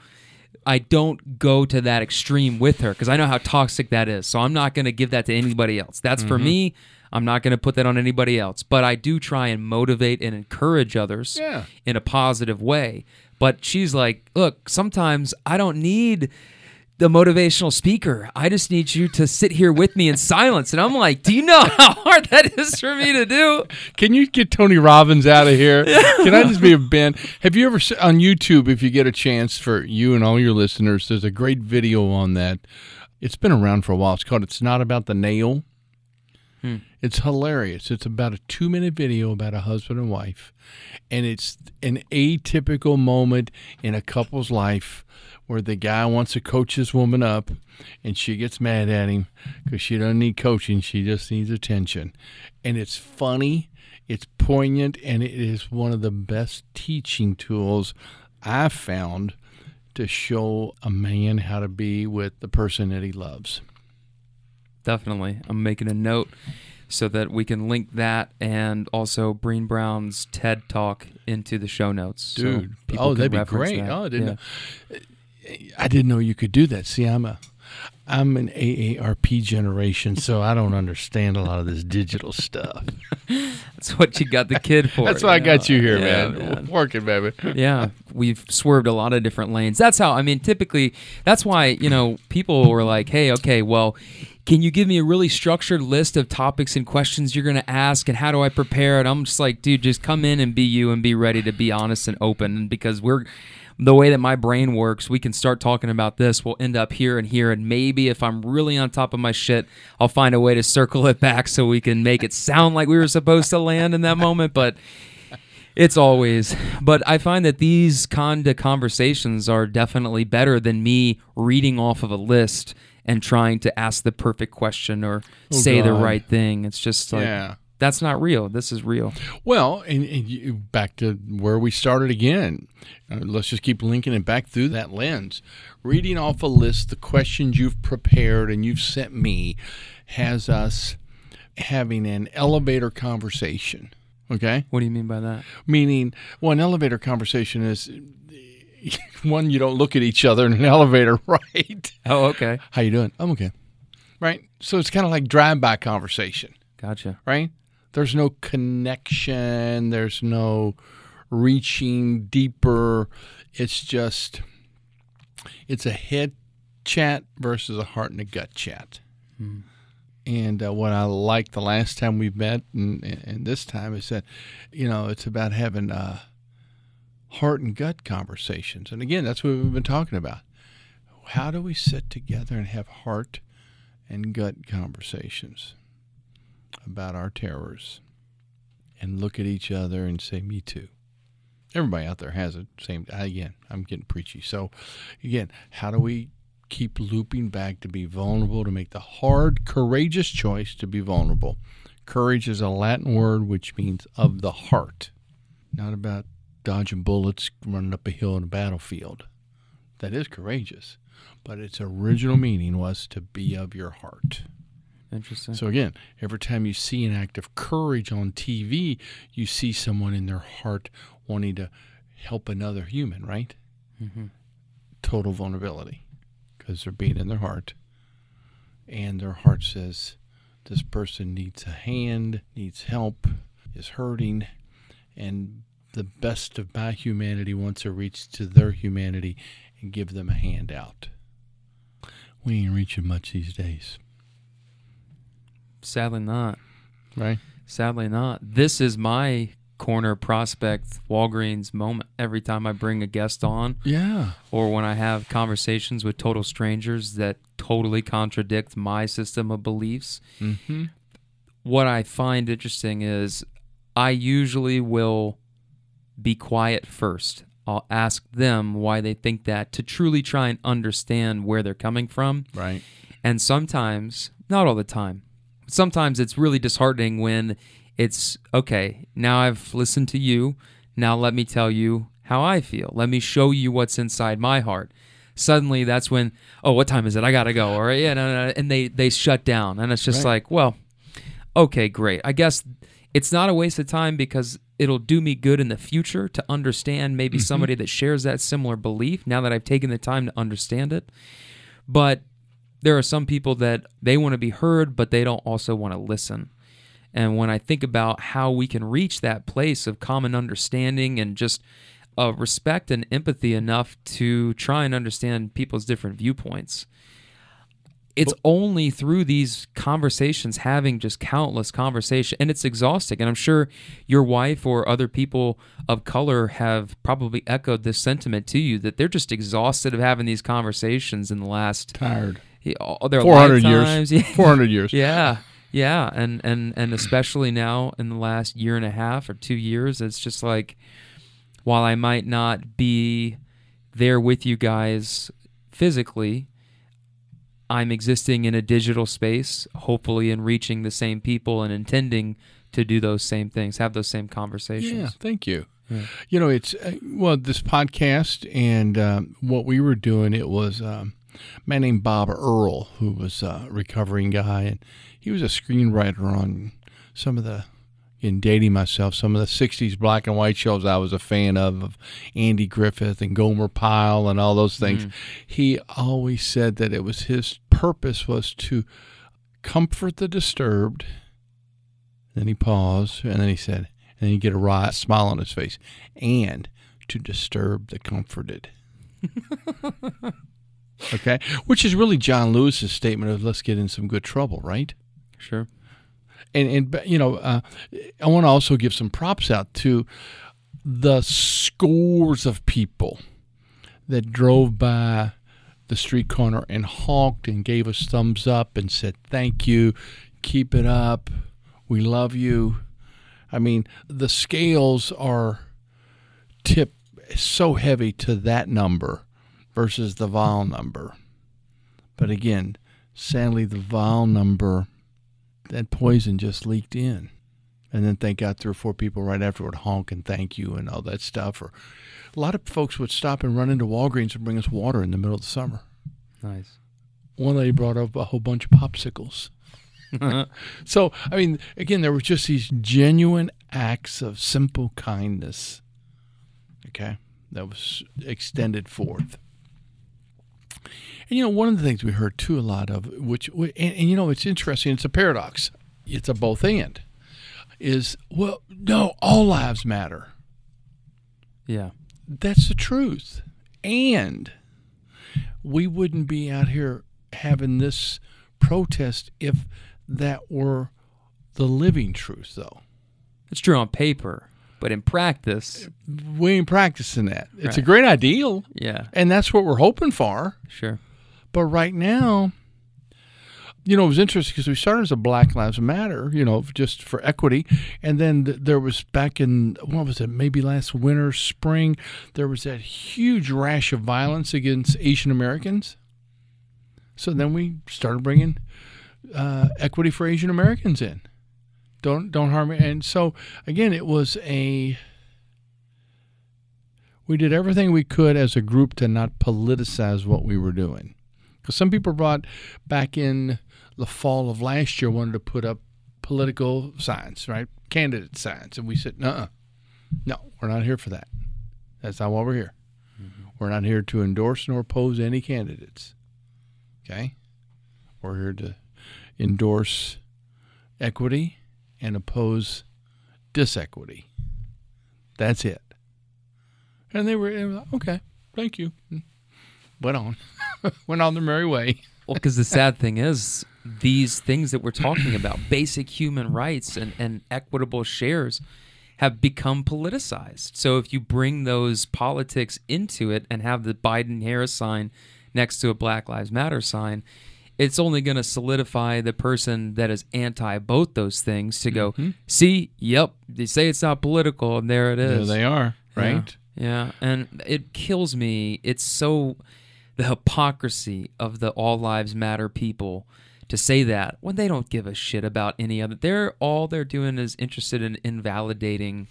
I don't go to that extreme with her because I know how toxic that is. So I'm not going to give that to anybody else. That's for mm-hmm. me. I'm not going to put that on anybody else. But I do try and motivate and encourage others Yeah. in a positive way. But she's like, look, sometimes I don't need the motivational speaker. I just need you to sit here with me in silence. And I'm like, do you know how hard that is for me to do? Can you get Tony Robbins out of here? Can I just be a Ben? Have you ever on YouTube, if you get a chance for you and all your listeners, there's a great video on that. It's been around for a while. It's called "It's Not About the Nail." Hmm. It's hilarious. It's about a two minute video about a husband and wife, and it's an atypical moment in a couple's life where the guy wants to coach his woman up, and she gets mad at him because she doesn't need coaching; she just needs attention. And it's funny, it's poignant, and it is one of the best teaching tools I've found to show a man how to be with the person that he loves. Definitely. I'm making a note so that we can link that and also Brené Brown's TED Talk into the show notes. Dude, people oh, that'd be great. that. Oh, I didn't Yeah. Know. I didn't know you could do that. See, I'm a, I'm an AARP generation, so I don't understand a lot of this digital stuff. That's what you got the kid for. That's why I got you here, Yeah, man. Working, baby. yeah, we've swerved a lot of different lanes. That's how I mean. Typically, that's why you know people were like, "Hey, okay, well, can you give me a really structured list of topics and questions you're going to ask, and how do I prepare?" And I'm just like, "Dude, just come in and be you, and be ready to be honest and open." Because we're the way that my brain works, we can start talking about this. We'll end up here and here, and maybe if I'm really on top of my shit, I'll find a way to circle it back so we can make it sound like we were supposed to land in that moment, but. It's always, but I find that these conda conversations are definitely better than me reading off of a list and trying to ask the perfect question or oh, say the right thing. It's just like Yeah. that's not real. This is real. Well, and, and you, back to where we started again. Uh, let's just keep linking it back through that lens. Reading off a list, the questions you've prepared and you've sent me has us having an elevator conversation. Okay? What do you mean by that? Meaning, well, an elevator conversation is one, you don't look at each other in an elevator, right? Oh, okay. How you doing? I'm okay. Right? So it's kind of like drive-by conversation Gotcha. right? There's no connection, there's no reaching deeper. It's just it's a head chat versus a heart and a gut chat. And uh, what I liked the last time we met and, and this time is that, you know, it's about having uh, heart and gut conversations. And again, that's what we've been talking about. How do we sit together and have heart and gut conversations? about our terrors and look at each other and say, Me too. Everybody out there has it. Same again, I'm getting preachy. So again, how do we keep looping back to be vulnerable, to make the hard, courageous choice to be vulnerable? Courage is a Latin word which means of the heart, not about dodging bullets, running up a hill in a battlefield. That is courageous, but its original meaning was to be of your heart. Interesting. So again, every time you see an act of courage on TV, you see someone in their heart wanting to help another human, right? Mm-hmm. Total vulnerability because they're being in their heart, and their heart says, "This person needs a hand, needs help, is hurting, and the best of my humanity wants to reach to their humanity and give them a hand out." We ain't reaching much these days, Sadly not. right? Sadly not. This is my corner prospect Walgreens moment every time I bring a guest on Yeah. or when I have conversations with total strangers that totally contradict my system of beliefs. Mm-hmm. What I find interesting is I usually will be quiet first. I'll ask them why they think that to truly try and understand where they're coming from. Right. And sometimes, not all the time, sometimes it's really disheartening when it's okay, now I've listened to you. Now let me tell you how I feel. Let me show you what's inside my heart. Suddenly that's when, oh, what time is it? I gotta go. Or yeah, no, no, and they they shut down. And it's just Right. like, well, okay, great. I guess it's not a waste of time because it'll do me good in the future to understand maybe mm-hmm. somebody that shares that similar belief now that I've taken the time to understand it. But there are some people that they want to be heard, but they don't also want to listen. And when I think about how we can reach that place of common understanding and just uh, respect and empathy enough to try and understand people's different viewpoints, it's only through these conversations, having just countless conversation, and it's exhausting. And I'm sure your wife or other people of color have probably echoed this sentiment to you that they're just exhausted of having these conversations in the last Tired. Yeah, all their 400 lifetimes. years. Yeah. 400 years. yeah, yeah, and and and especially now in the last year and a half or two years, it's just like while I might not be there with you guys physically, I'm existing in a digital space, hopefully, and reaching the same people and intending to do those same things, have those same conversations. Yeah, thank you. You know, it's uh, well, this podcast and um, what we were doing. It was um, man named Bob Earl, who was a recovering guy, and he was a screenwriter on some of the. In dating myself, some of the '60s black and white shows I was a fan of, of Andy Griffith and Gomer Pyle and all those things. Mm-hmm. He always said that it was his purpose was to comfort the disturbed. Then he paused, and then he said, and then you get a wry smile on his face, and to disturb the comforted. okay, which is really John Lewis's statement of "Let's get in some good trouble," right? Sure. and and but, you know uh, I want to also give some props out to the scores of people that drove by the street corner and honked and gave us thumbs up and said thank you, keep it up, we love you. I mean the scales are tipped so heavy to that number versus the vile number. But again, sadly the vile number that poison just leaked in. And then thank God three or four people right afterward honk and thank you and all that stuff. Or a lot of folks would stop and run into Walgreens and bring us water in the middle of the summer. Nice. One lady brought up a whole bunch of popsicles. so, I mean, again, there were just these genuine acts of simple kindness, okay, that was extended forth. And you know, one of the things we heard too a lot of, which and, and you know, it's interesting. It's a paradox. It's a both and. Is well, no, all lives matter. Yeah. That's the truth, and we wouldn't be out here having this protest if that were the living truth, though. It's true on paper, but in practice, We ain't practicing that. It's a great ideal, yeah, and that's what we're hoping for. sure. But right now, you know, it was interesting because we started as a Black Lives Matter, you know, just for equity, and then th- there was back in what was it, maybe last winter, spring, there was that huge rash of violence against Asian Americans. So then we started bringing uh, equity for Asian Americans in. Don't don't harm me. And so again, it was a. We did everything we could as a group to not politicize what we were doing. Because some people brought back in the fall of last year wanted to put up political signs, right? Candidate signs. And we said, no, no, we're not here for that. That's not why we're here. Mm-hmm. We're not here to endorse nor oppose any candidates. Okay? We're here to endorse equity and oppose disequity. That's it. And they were, they were like, okay, thank you. Went on. Went on their merry way. Well, because the sad thing is, these things that we're talking about, basic human rights and, and equitable shares, have become politicized. So if you bring those politics into it and have the Biden Harris sign next to a Black Lives Matter sign, it's only going to solidify the person that is anti both those things to go, mm-hmm. see, yep, they say it's not political, and there it is. There they are, Yeah. right? Yeah, and it kills me. It's so the hypocrisy of the all lives matter people to say that when they don't give a shit about any other. They're all they're doing is interested in invalidating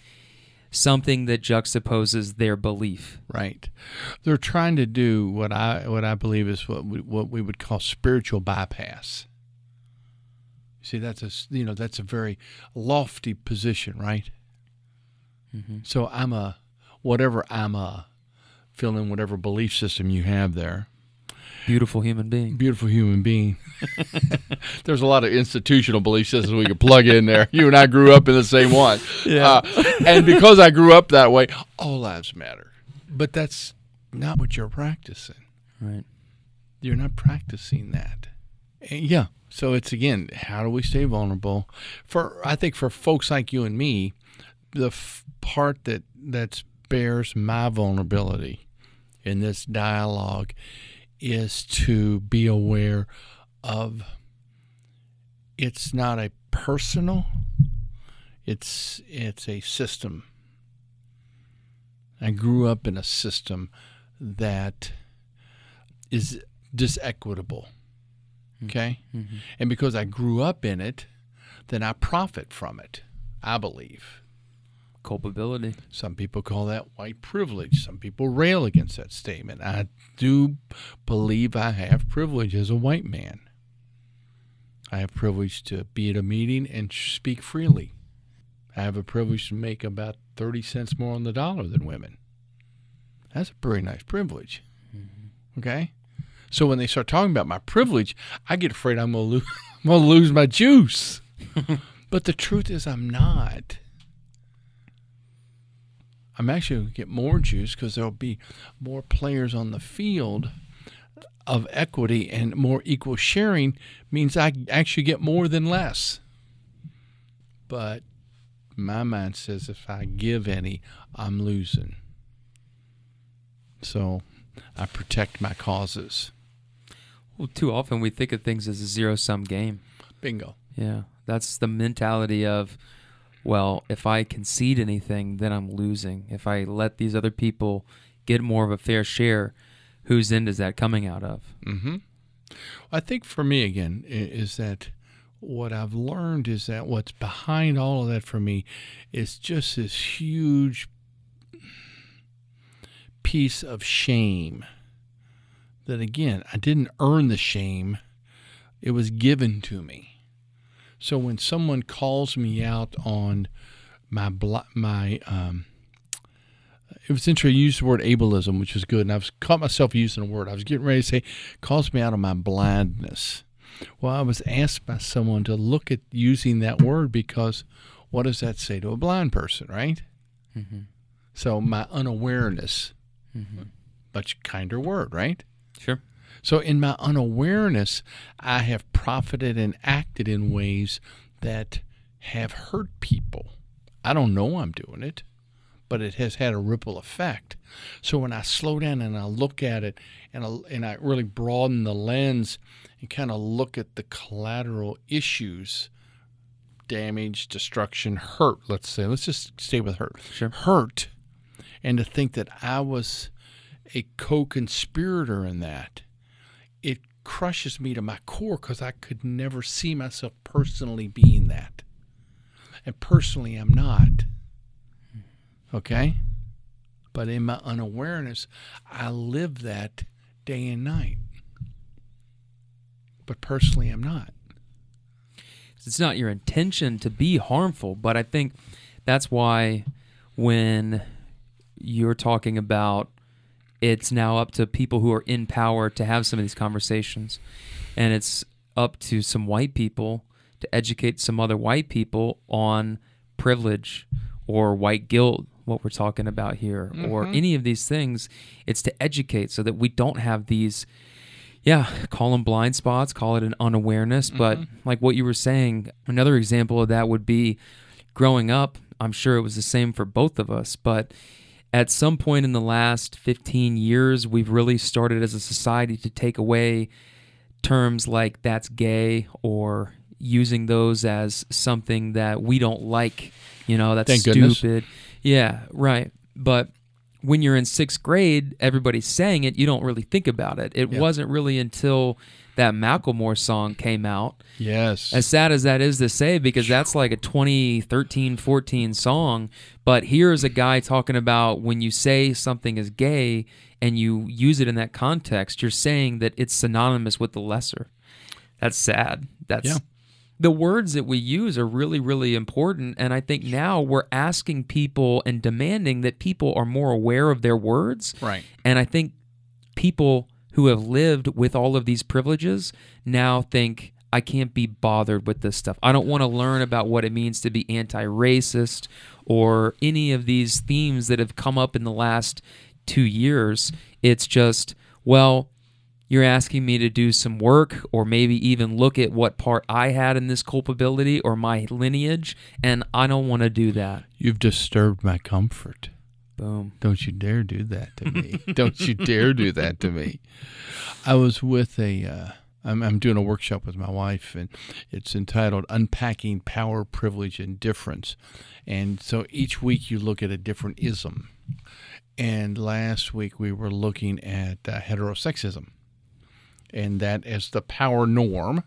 something that juxtaposes their belief. Right. They're trying to do what I what I believe is what we, what we would call spiritual bypass. See, that's a you know that's a very lofty position, right? Mm-hmm. So I'm a whatever I'm a fill in whatever belief system you have there. Beautiful human being. Beautiful human being. There's a lot of institutional belief systems we could plug in there. You and I grew up in the same one. Yeah. Uh, and because I grew up that way, all lives matter. But that's not what you're practicing. Right. You're not practicing that. And yeah. So it's again, how do we stay vulnerable? For I think for folks like you and me, the f- part that that bears my vulnerability in this dialogue is to be aware of it's not a personal it's it's a system. I grew up in a system that is disequitable hmm. okay? Mm-hmm. And because i grew up in it then i profit from it i believe Culpability. some people call that white privilege. Some people rail against that statement. I do believe I have privilege as a white man. I have privilege to be at a meeting and speak freely. I have a privilege to make about 30 cents more on the dollar than women. That's a pretty nice privilege. Mm-hmm. Okay? So when they start talking about my privilege, I get afraid I'm gonna lose, I'm gonna lose my juice. but the truth is, I'm not. I'm actually going to get more juice because there'll be more players on the field of equity and more equal sharing means I actually get more than less. But my mind says if I give any, I'm losing. So I protect my causes. Well, too often we think of things as a zero sum game. Bingo. Yeah, that's the mentality of, well, if I concede anything, then I'm losing. If I let these other people get more of a fair share, whose end is that coming out of? Mm-hmm. I think for me again is that what I've learned is that what's behind all of that for me is just this huge piece of shame. That again, I didn't earn the shame; it was given to me. So when someone calls me out on my my um, it was interesting. You used the word ableism, which is good, and I've caught myself using a word. I was getting ready to say, calls me out of my blindness. Well, I was asked by someone to look at using that word because what does that say to a blind person, right? Mm-hmm. So my unawareness, Mm-hmm. much kinder word, right? Sure. So in my unawareness, I have profited and acted in ways that have hurt people. I don't know I'm doing it, but it has had a ripple effect. So when I slow down and I look at it and I, and I really broaden the lens and kind of look at the collateral issues, damage, destruction, hurt, let's say, let's just stay with hurt. Sure. Hurt. And to think that I was a co conspirator in that it crushes me to my core because I could never see myself personally being that. And personally, I'm not. Okay? But in my unawareness, I live that day and night. But personally, I'm not. It's not your intention to be harmful, but I think that's why when you're talking about it's now up to people who are in power to have some of these conversations and it's up to some white people to educate some other white people on privilege or white guilt what we're talking about here or mm-hmm. any of these things it's to educate so that we don't have these yeah, call them blind spots, call it an unawareness. But mm-hmm. like what you were saying, another example of that would be growing up. I'm sure it was the same for both of us, but at some point in the last 15 years, we've really started as a society to take away terms like that's gay or using those as something that we don't like. You know, that's Thank goodness. stupid. Yeah, right. But when you're in sixth grade, everybody's saying it, you don't really think about it. It Yeah. wasn't really until that Macklemore song came out. Yes. As sad as that is to say, because that's like a 2013, 14 song. But here's a guy talking about when you say something is gay and you use it in that context, you're saying that it's synonymous with the lesser. That's sad. That's Yeah. the words that we use are really, really important. And I think now we're asking people and demanding that people are more aware of their words. Right. And I think people who have lived with all of these privileges now think I can't be bothered with this stuff. I don't want to learn about what it means to be anti racist or any of these themes that have come up in the last two years. It's just, well, you're asking me to do some work or maybe even look at what part I had in this culpability or my lineage, and I don't want to do that. You've disturbed my comfort. Boom. Don't you dare do that to me. Don't you dare do that to me. I was with a, uh, I'm, I'm doing a workshop with my wife, and it's entitled Unpacking Power, Privilege, and Difference. And so each week you look at a different ism. And last week we were looking at uh, heterosexism, and that as the power norm.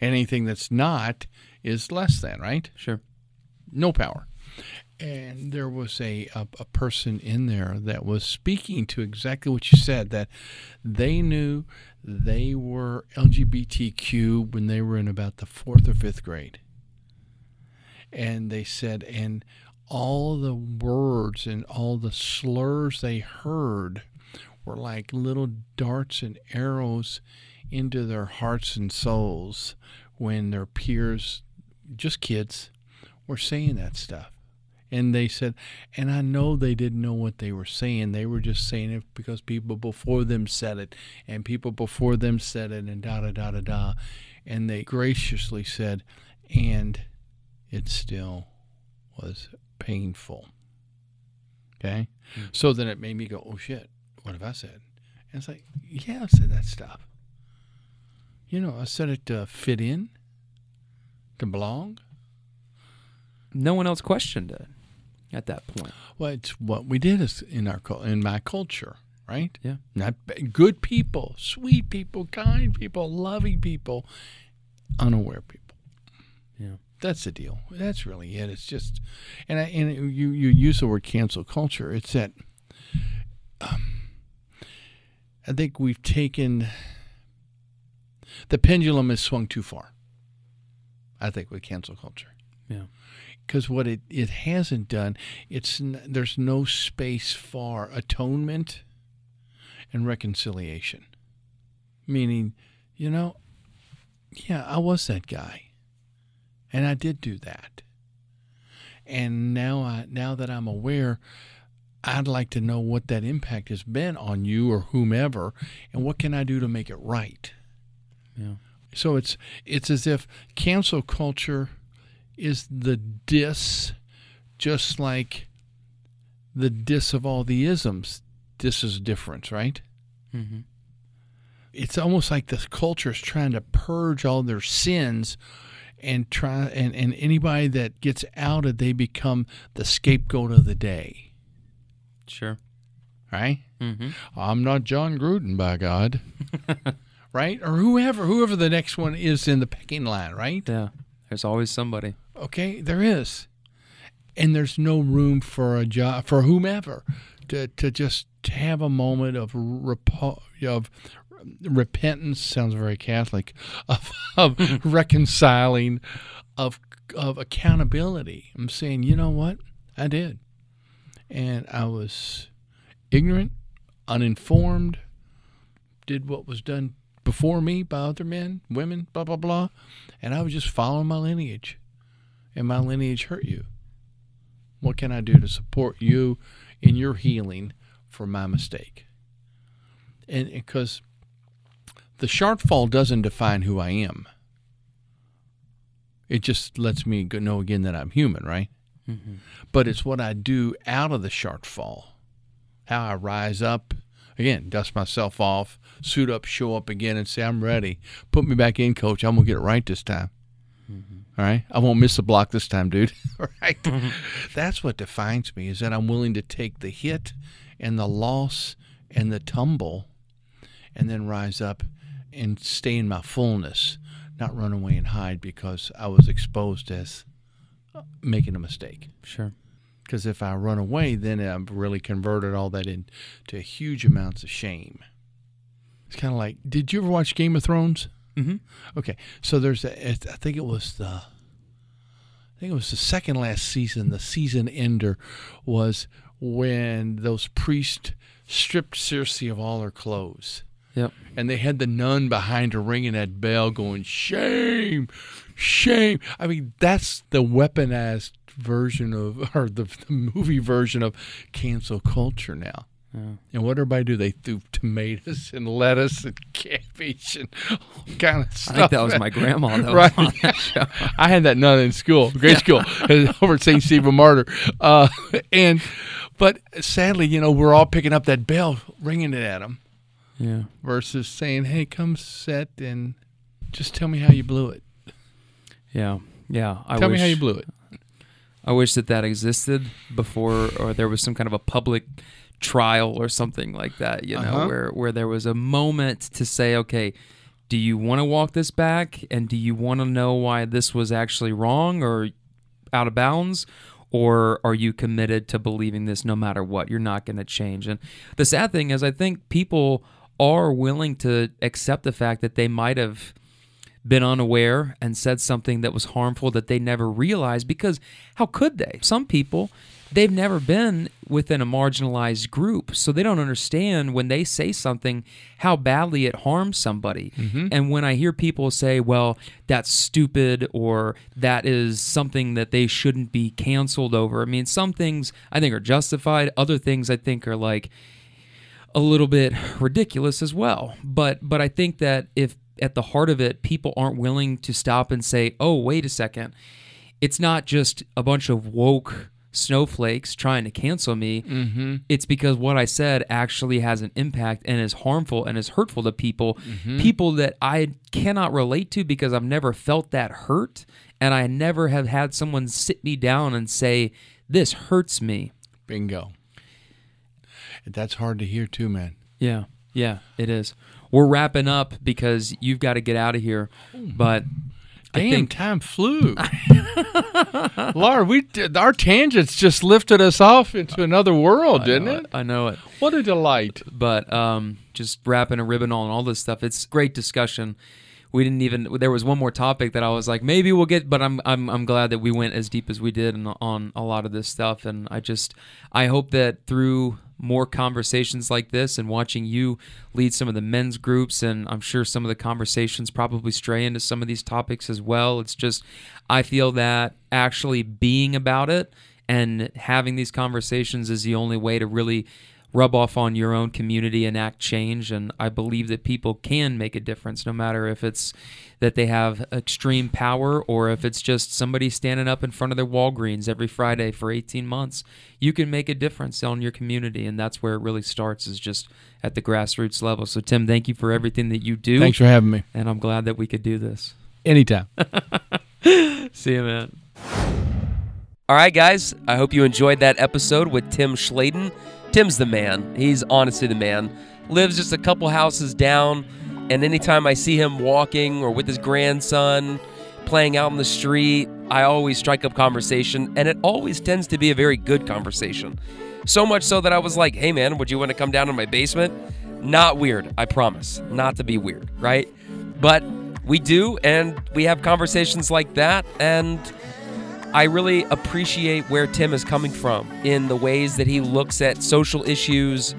Anything that's not is less than, right? Sure. no power. And there was a, a a person in there that was speaking to exactly what you said that they knew they were LGBTQ when they were in about the fourth or fifth grade. And they said, and all the words and all the slurs they heard were like little darts and arrows into their hearts and souls when their peers, just kids, were saying that stuff. And they said, and I know they didn't know what they were saying. They were just saying it because people before them said it, and people before them said it, and da da da da da. And they graciously said, and it still was painful. Okay? Hmm. So then it made me go, oh shit, what have I said? And it's like, yeah, I said that stuff. You know, I said it to fit in, to belong. No one else questioned it at that point. Well, it's what we did is in our in my culture, right? Yeah. Not good people, sweet people, kind people, loving people, unaware people. Yeah. That's the deal. That's really it. It's just, and I, and you you use the word cancel culture. It's that. Um, I think we've taken. The pendulum has swung too far. I think with cancel culture Yeah. Because what it, it hasn't done it's n- there's no space for atonement and reconciliation. Meaning you know yeah i was that guy and i did do that. And now i now that i'm aware i'd like to know what that impact has been on you or whomever and what can i do to make it right? Yeah. so it's it's as if cancel culture is the dis, just like the dis of all the isms. This is difference, right? Mm-hmm. It's almost like the culture is trying to purge all their sins and try and, and anybody that gets outed, they become the scapegoat of the day. Sure. Right? Mm-hmm. I'm not Jon Gruden, by God. right? Or whoever, whoever the next one is in the pecking line, right? Yeah. There's always somebody. Okay, there is, and there's no room for a job for whomever to to just have a moment of repo- of repentance. Sounds very Catholic of, of reconciling, of of accountability. I'm saying, you know what, I did, and I was ignorant, uninformed, did what was done before me by other men, women, blah blah blah, and I was just following my lineage and my lineage hurt you? What can I do to support you in your healing for my mistake? And because the shortfall doesn't define who I am, it just lets me know again that I'm human, right? Mm-hmm. But it's what I do out of the shortfall, how I rise up. Again, dust myself off, suit up, show up again, and say, I'm ready. Put me back in, coach. I'm going to get it right this time. All right. I won't miss the block this time, dude. All right. That's what defines me is that I'm willing to take the hit and the loss and the tumble and then rise up and stay in my fullness, not run away and hide because I was exposed as uh, making a mistake. Sure. Because if I run away, then I've really converted all that into huge amounts of shame. It's kind of like, did you ever watch Game of Thrones? Mm-hmm. Okay, so there's a, I think it was the, I think it was the second last season. The season ender was when those priests stripped Cersei of all her clothes, Yep. and they had the nun behind her ringing that bell, going shame, shame. I mean, that's the weaponized version of, or the, the movie version of cancel culture now. Yeah. And what everybody do? They threw tomatoes and lettuce and cabbage and all kind of stuff. I think that was my grandma that Right. on that show. I had that nun in school, grade school, over at St. Stephen Martyr. Uh, and, but sadly, you know, we're all picking up that bell, ringing it at them, Yeah. versus saying, "Hey, come sit and just tell me how you blew it. Yeah. Yeah. I tell wish, me how you blew it." I wish that that existed before, or there was some kind of a public trial or something like that. You know, Uh-huh. where where there was a moment to say, okay, do you want to walk this back, and do you want to know why this was actually wrong or out of bounds? Or are you committed to believing this no matter what? You're not going to change. And the sad thing is, I think people are willing to accept the fact that they might have been unaware and said something that was harmful that they never realized because how could they? Some people they've never been within a marginalized group. So they don't understand when they say something how badly it harms somebody. Mm-hmm. And when I hear people say, well, that's stupid or that is something that they shouldn't be canceled over, I mean, some things I think are justified, other things I think are like, a little bit ridiculous as well. But but I think that if at the heart of it people aren't willing to stop and say, "Oh, wait a second. It's not just a bunch of woke snowflakes trying to cancel me. Mm-hmm. It's because what I said actually has an impact and is harmful and is hurtful to people, people that I cannot relate to because I've never felt that hurt and I never have had someone sit me down and say, "This hurts me." Bingo. That's hard to hear too, man. Yeah, yeah, it is. We're wrapping up because you've got to get out of here. But I Damn, think time flew. Laura, we did, our tangents just lifted us off into another world, I didn't know it? I know it. What a delight. But um, just wrapping a ribbon on all this stuff. It's great discussion. We didn't even. There was one more topic that I was like, maybe we'll get, but I'm I'm I'm glad that we went as deep as we did on, on a lot of this stuff. And I just I hope that through more conversations like this and watching you lead some of the men's groups and I'm sure some of the conversations probably stray into some of these topics as well. It's just I feel that actually being about it and having these conversations is the only way to really rub off on your own community and act change and i believe that people can make a difference no matter if it's that they have extreme power or if it's just somebody standing up in front of their walgreens every friday for 18 months you can make a difference on your community and that's where it really starts is just at the grassroots level so tim thank you for everything that you do Thanks for having me. and i'm glad that we could do this Anytime. see you man All right, guys. I hope you enjoyed that episode with Tim Schladen. Tim's the man. He's honestly the man. Lives just a couple houses down, and anytime I see him walking or with his grandson, playing out in the street, I always strike up conversation, and it always tends to be a very good conversation. So much so that I was like, hey man, would you want to come down to my basement? Not weird, I promise. Not to be weird, right? But we do, and we have conversations like that, and I really appreciate where Tim is coming from in the ways that he looks at social issues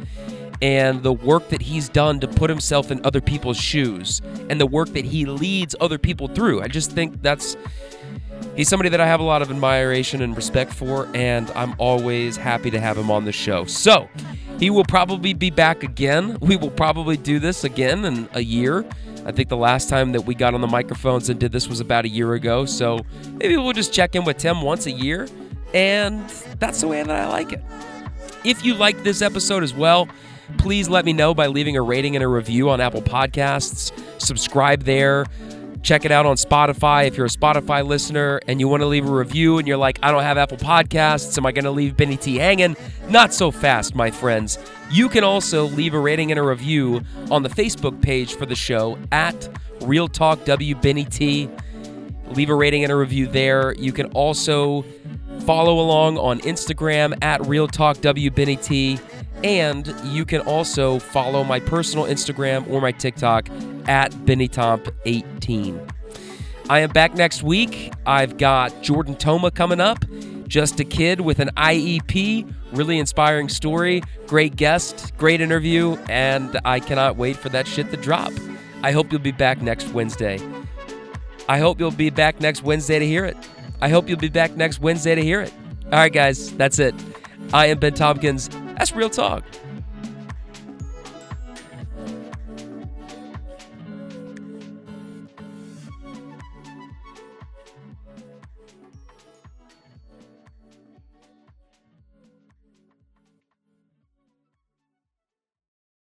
and the work that he's done to put himself in other people's shoes and the work that he leads other people through. I just think that's he's somebody that I have a lot of admiration and respect for and I'm always happy to have him on the show. So, he will probably be back again. We will probably do this again in a year. I think the last time that we got on the microphones and did this was about a year ago. So maybe we'll just check in with Tim once a year. And that's the way that I like it. If you liked this episode as well, please let me know by leaving a rating and a review on Apple Podcasts. Subscribe there. Check it out on Spotify if you're a Spotify listener and you want to leave a review and you're like, I don't have Apple Podcasts. Am I going to leave Benny T hanging? Not so fast, my friends. You can also leave a rating and a review on the Facebook page for the show at Real Talk W Benny T. Leave a rating and a review there. You can also follow along on Instagram at Real Talk W Benny T. And you can also follow my personal Instagram or my TikTok at BennyTomp18. I am back next week. I've got Jordan Toma coming up. Just a kid with an IEP. Really inspiring story. Great guest, great interview, and I cannot wait for that shit to drop. I hope you'll be back next Wednesday. I hope you'll be back next Wednesday to hear it. I hope you'll be back next Wednesday to hear it. All right, guys, that's it. I am Ben Tompkins. That's Real Talk.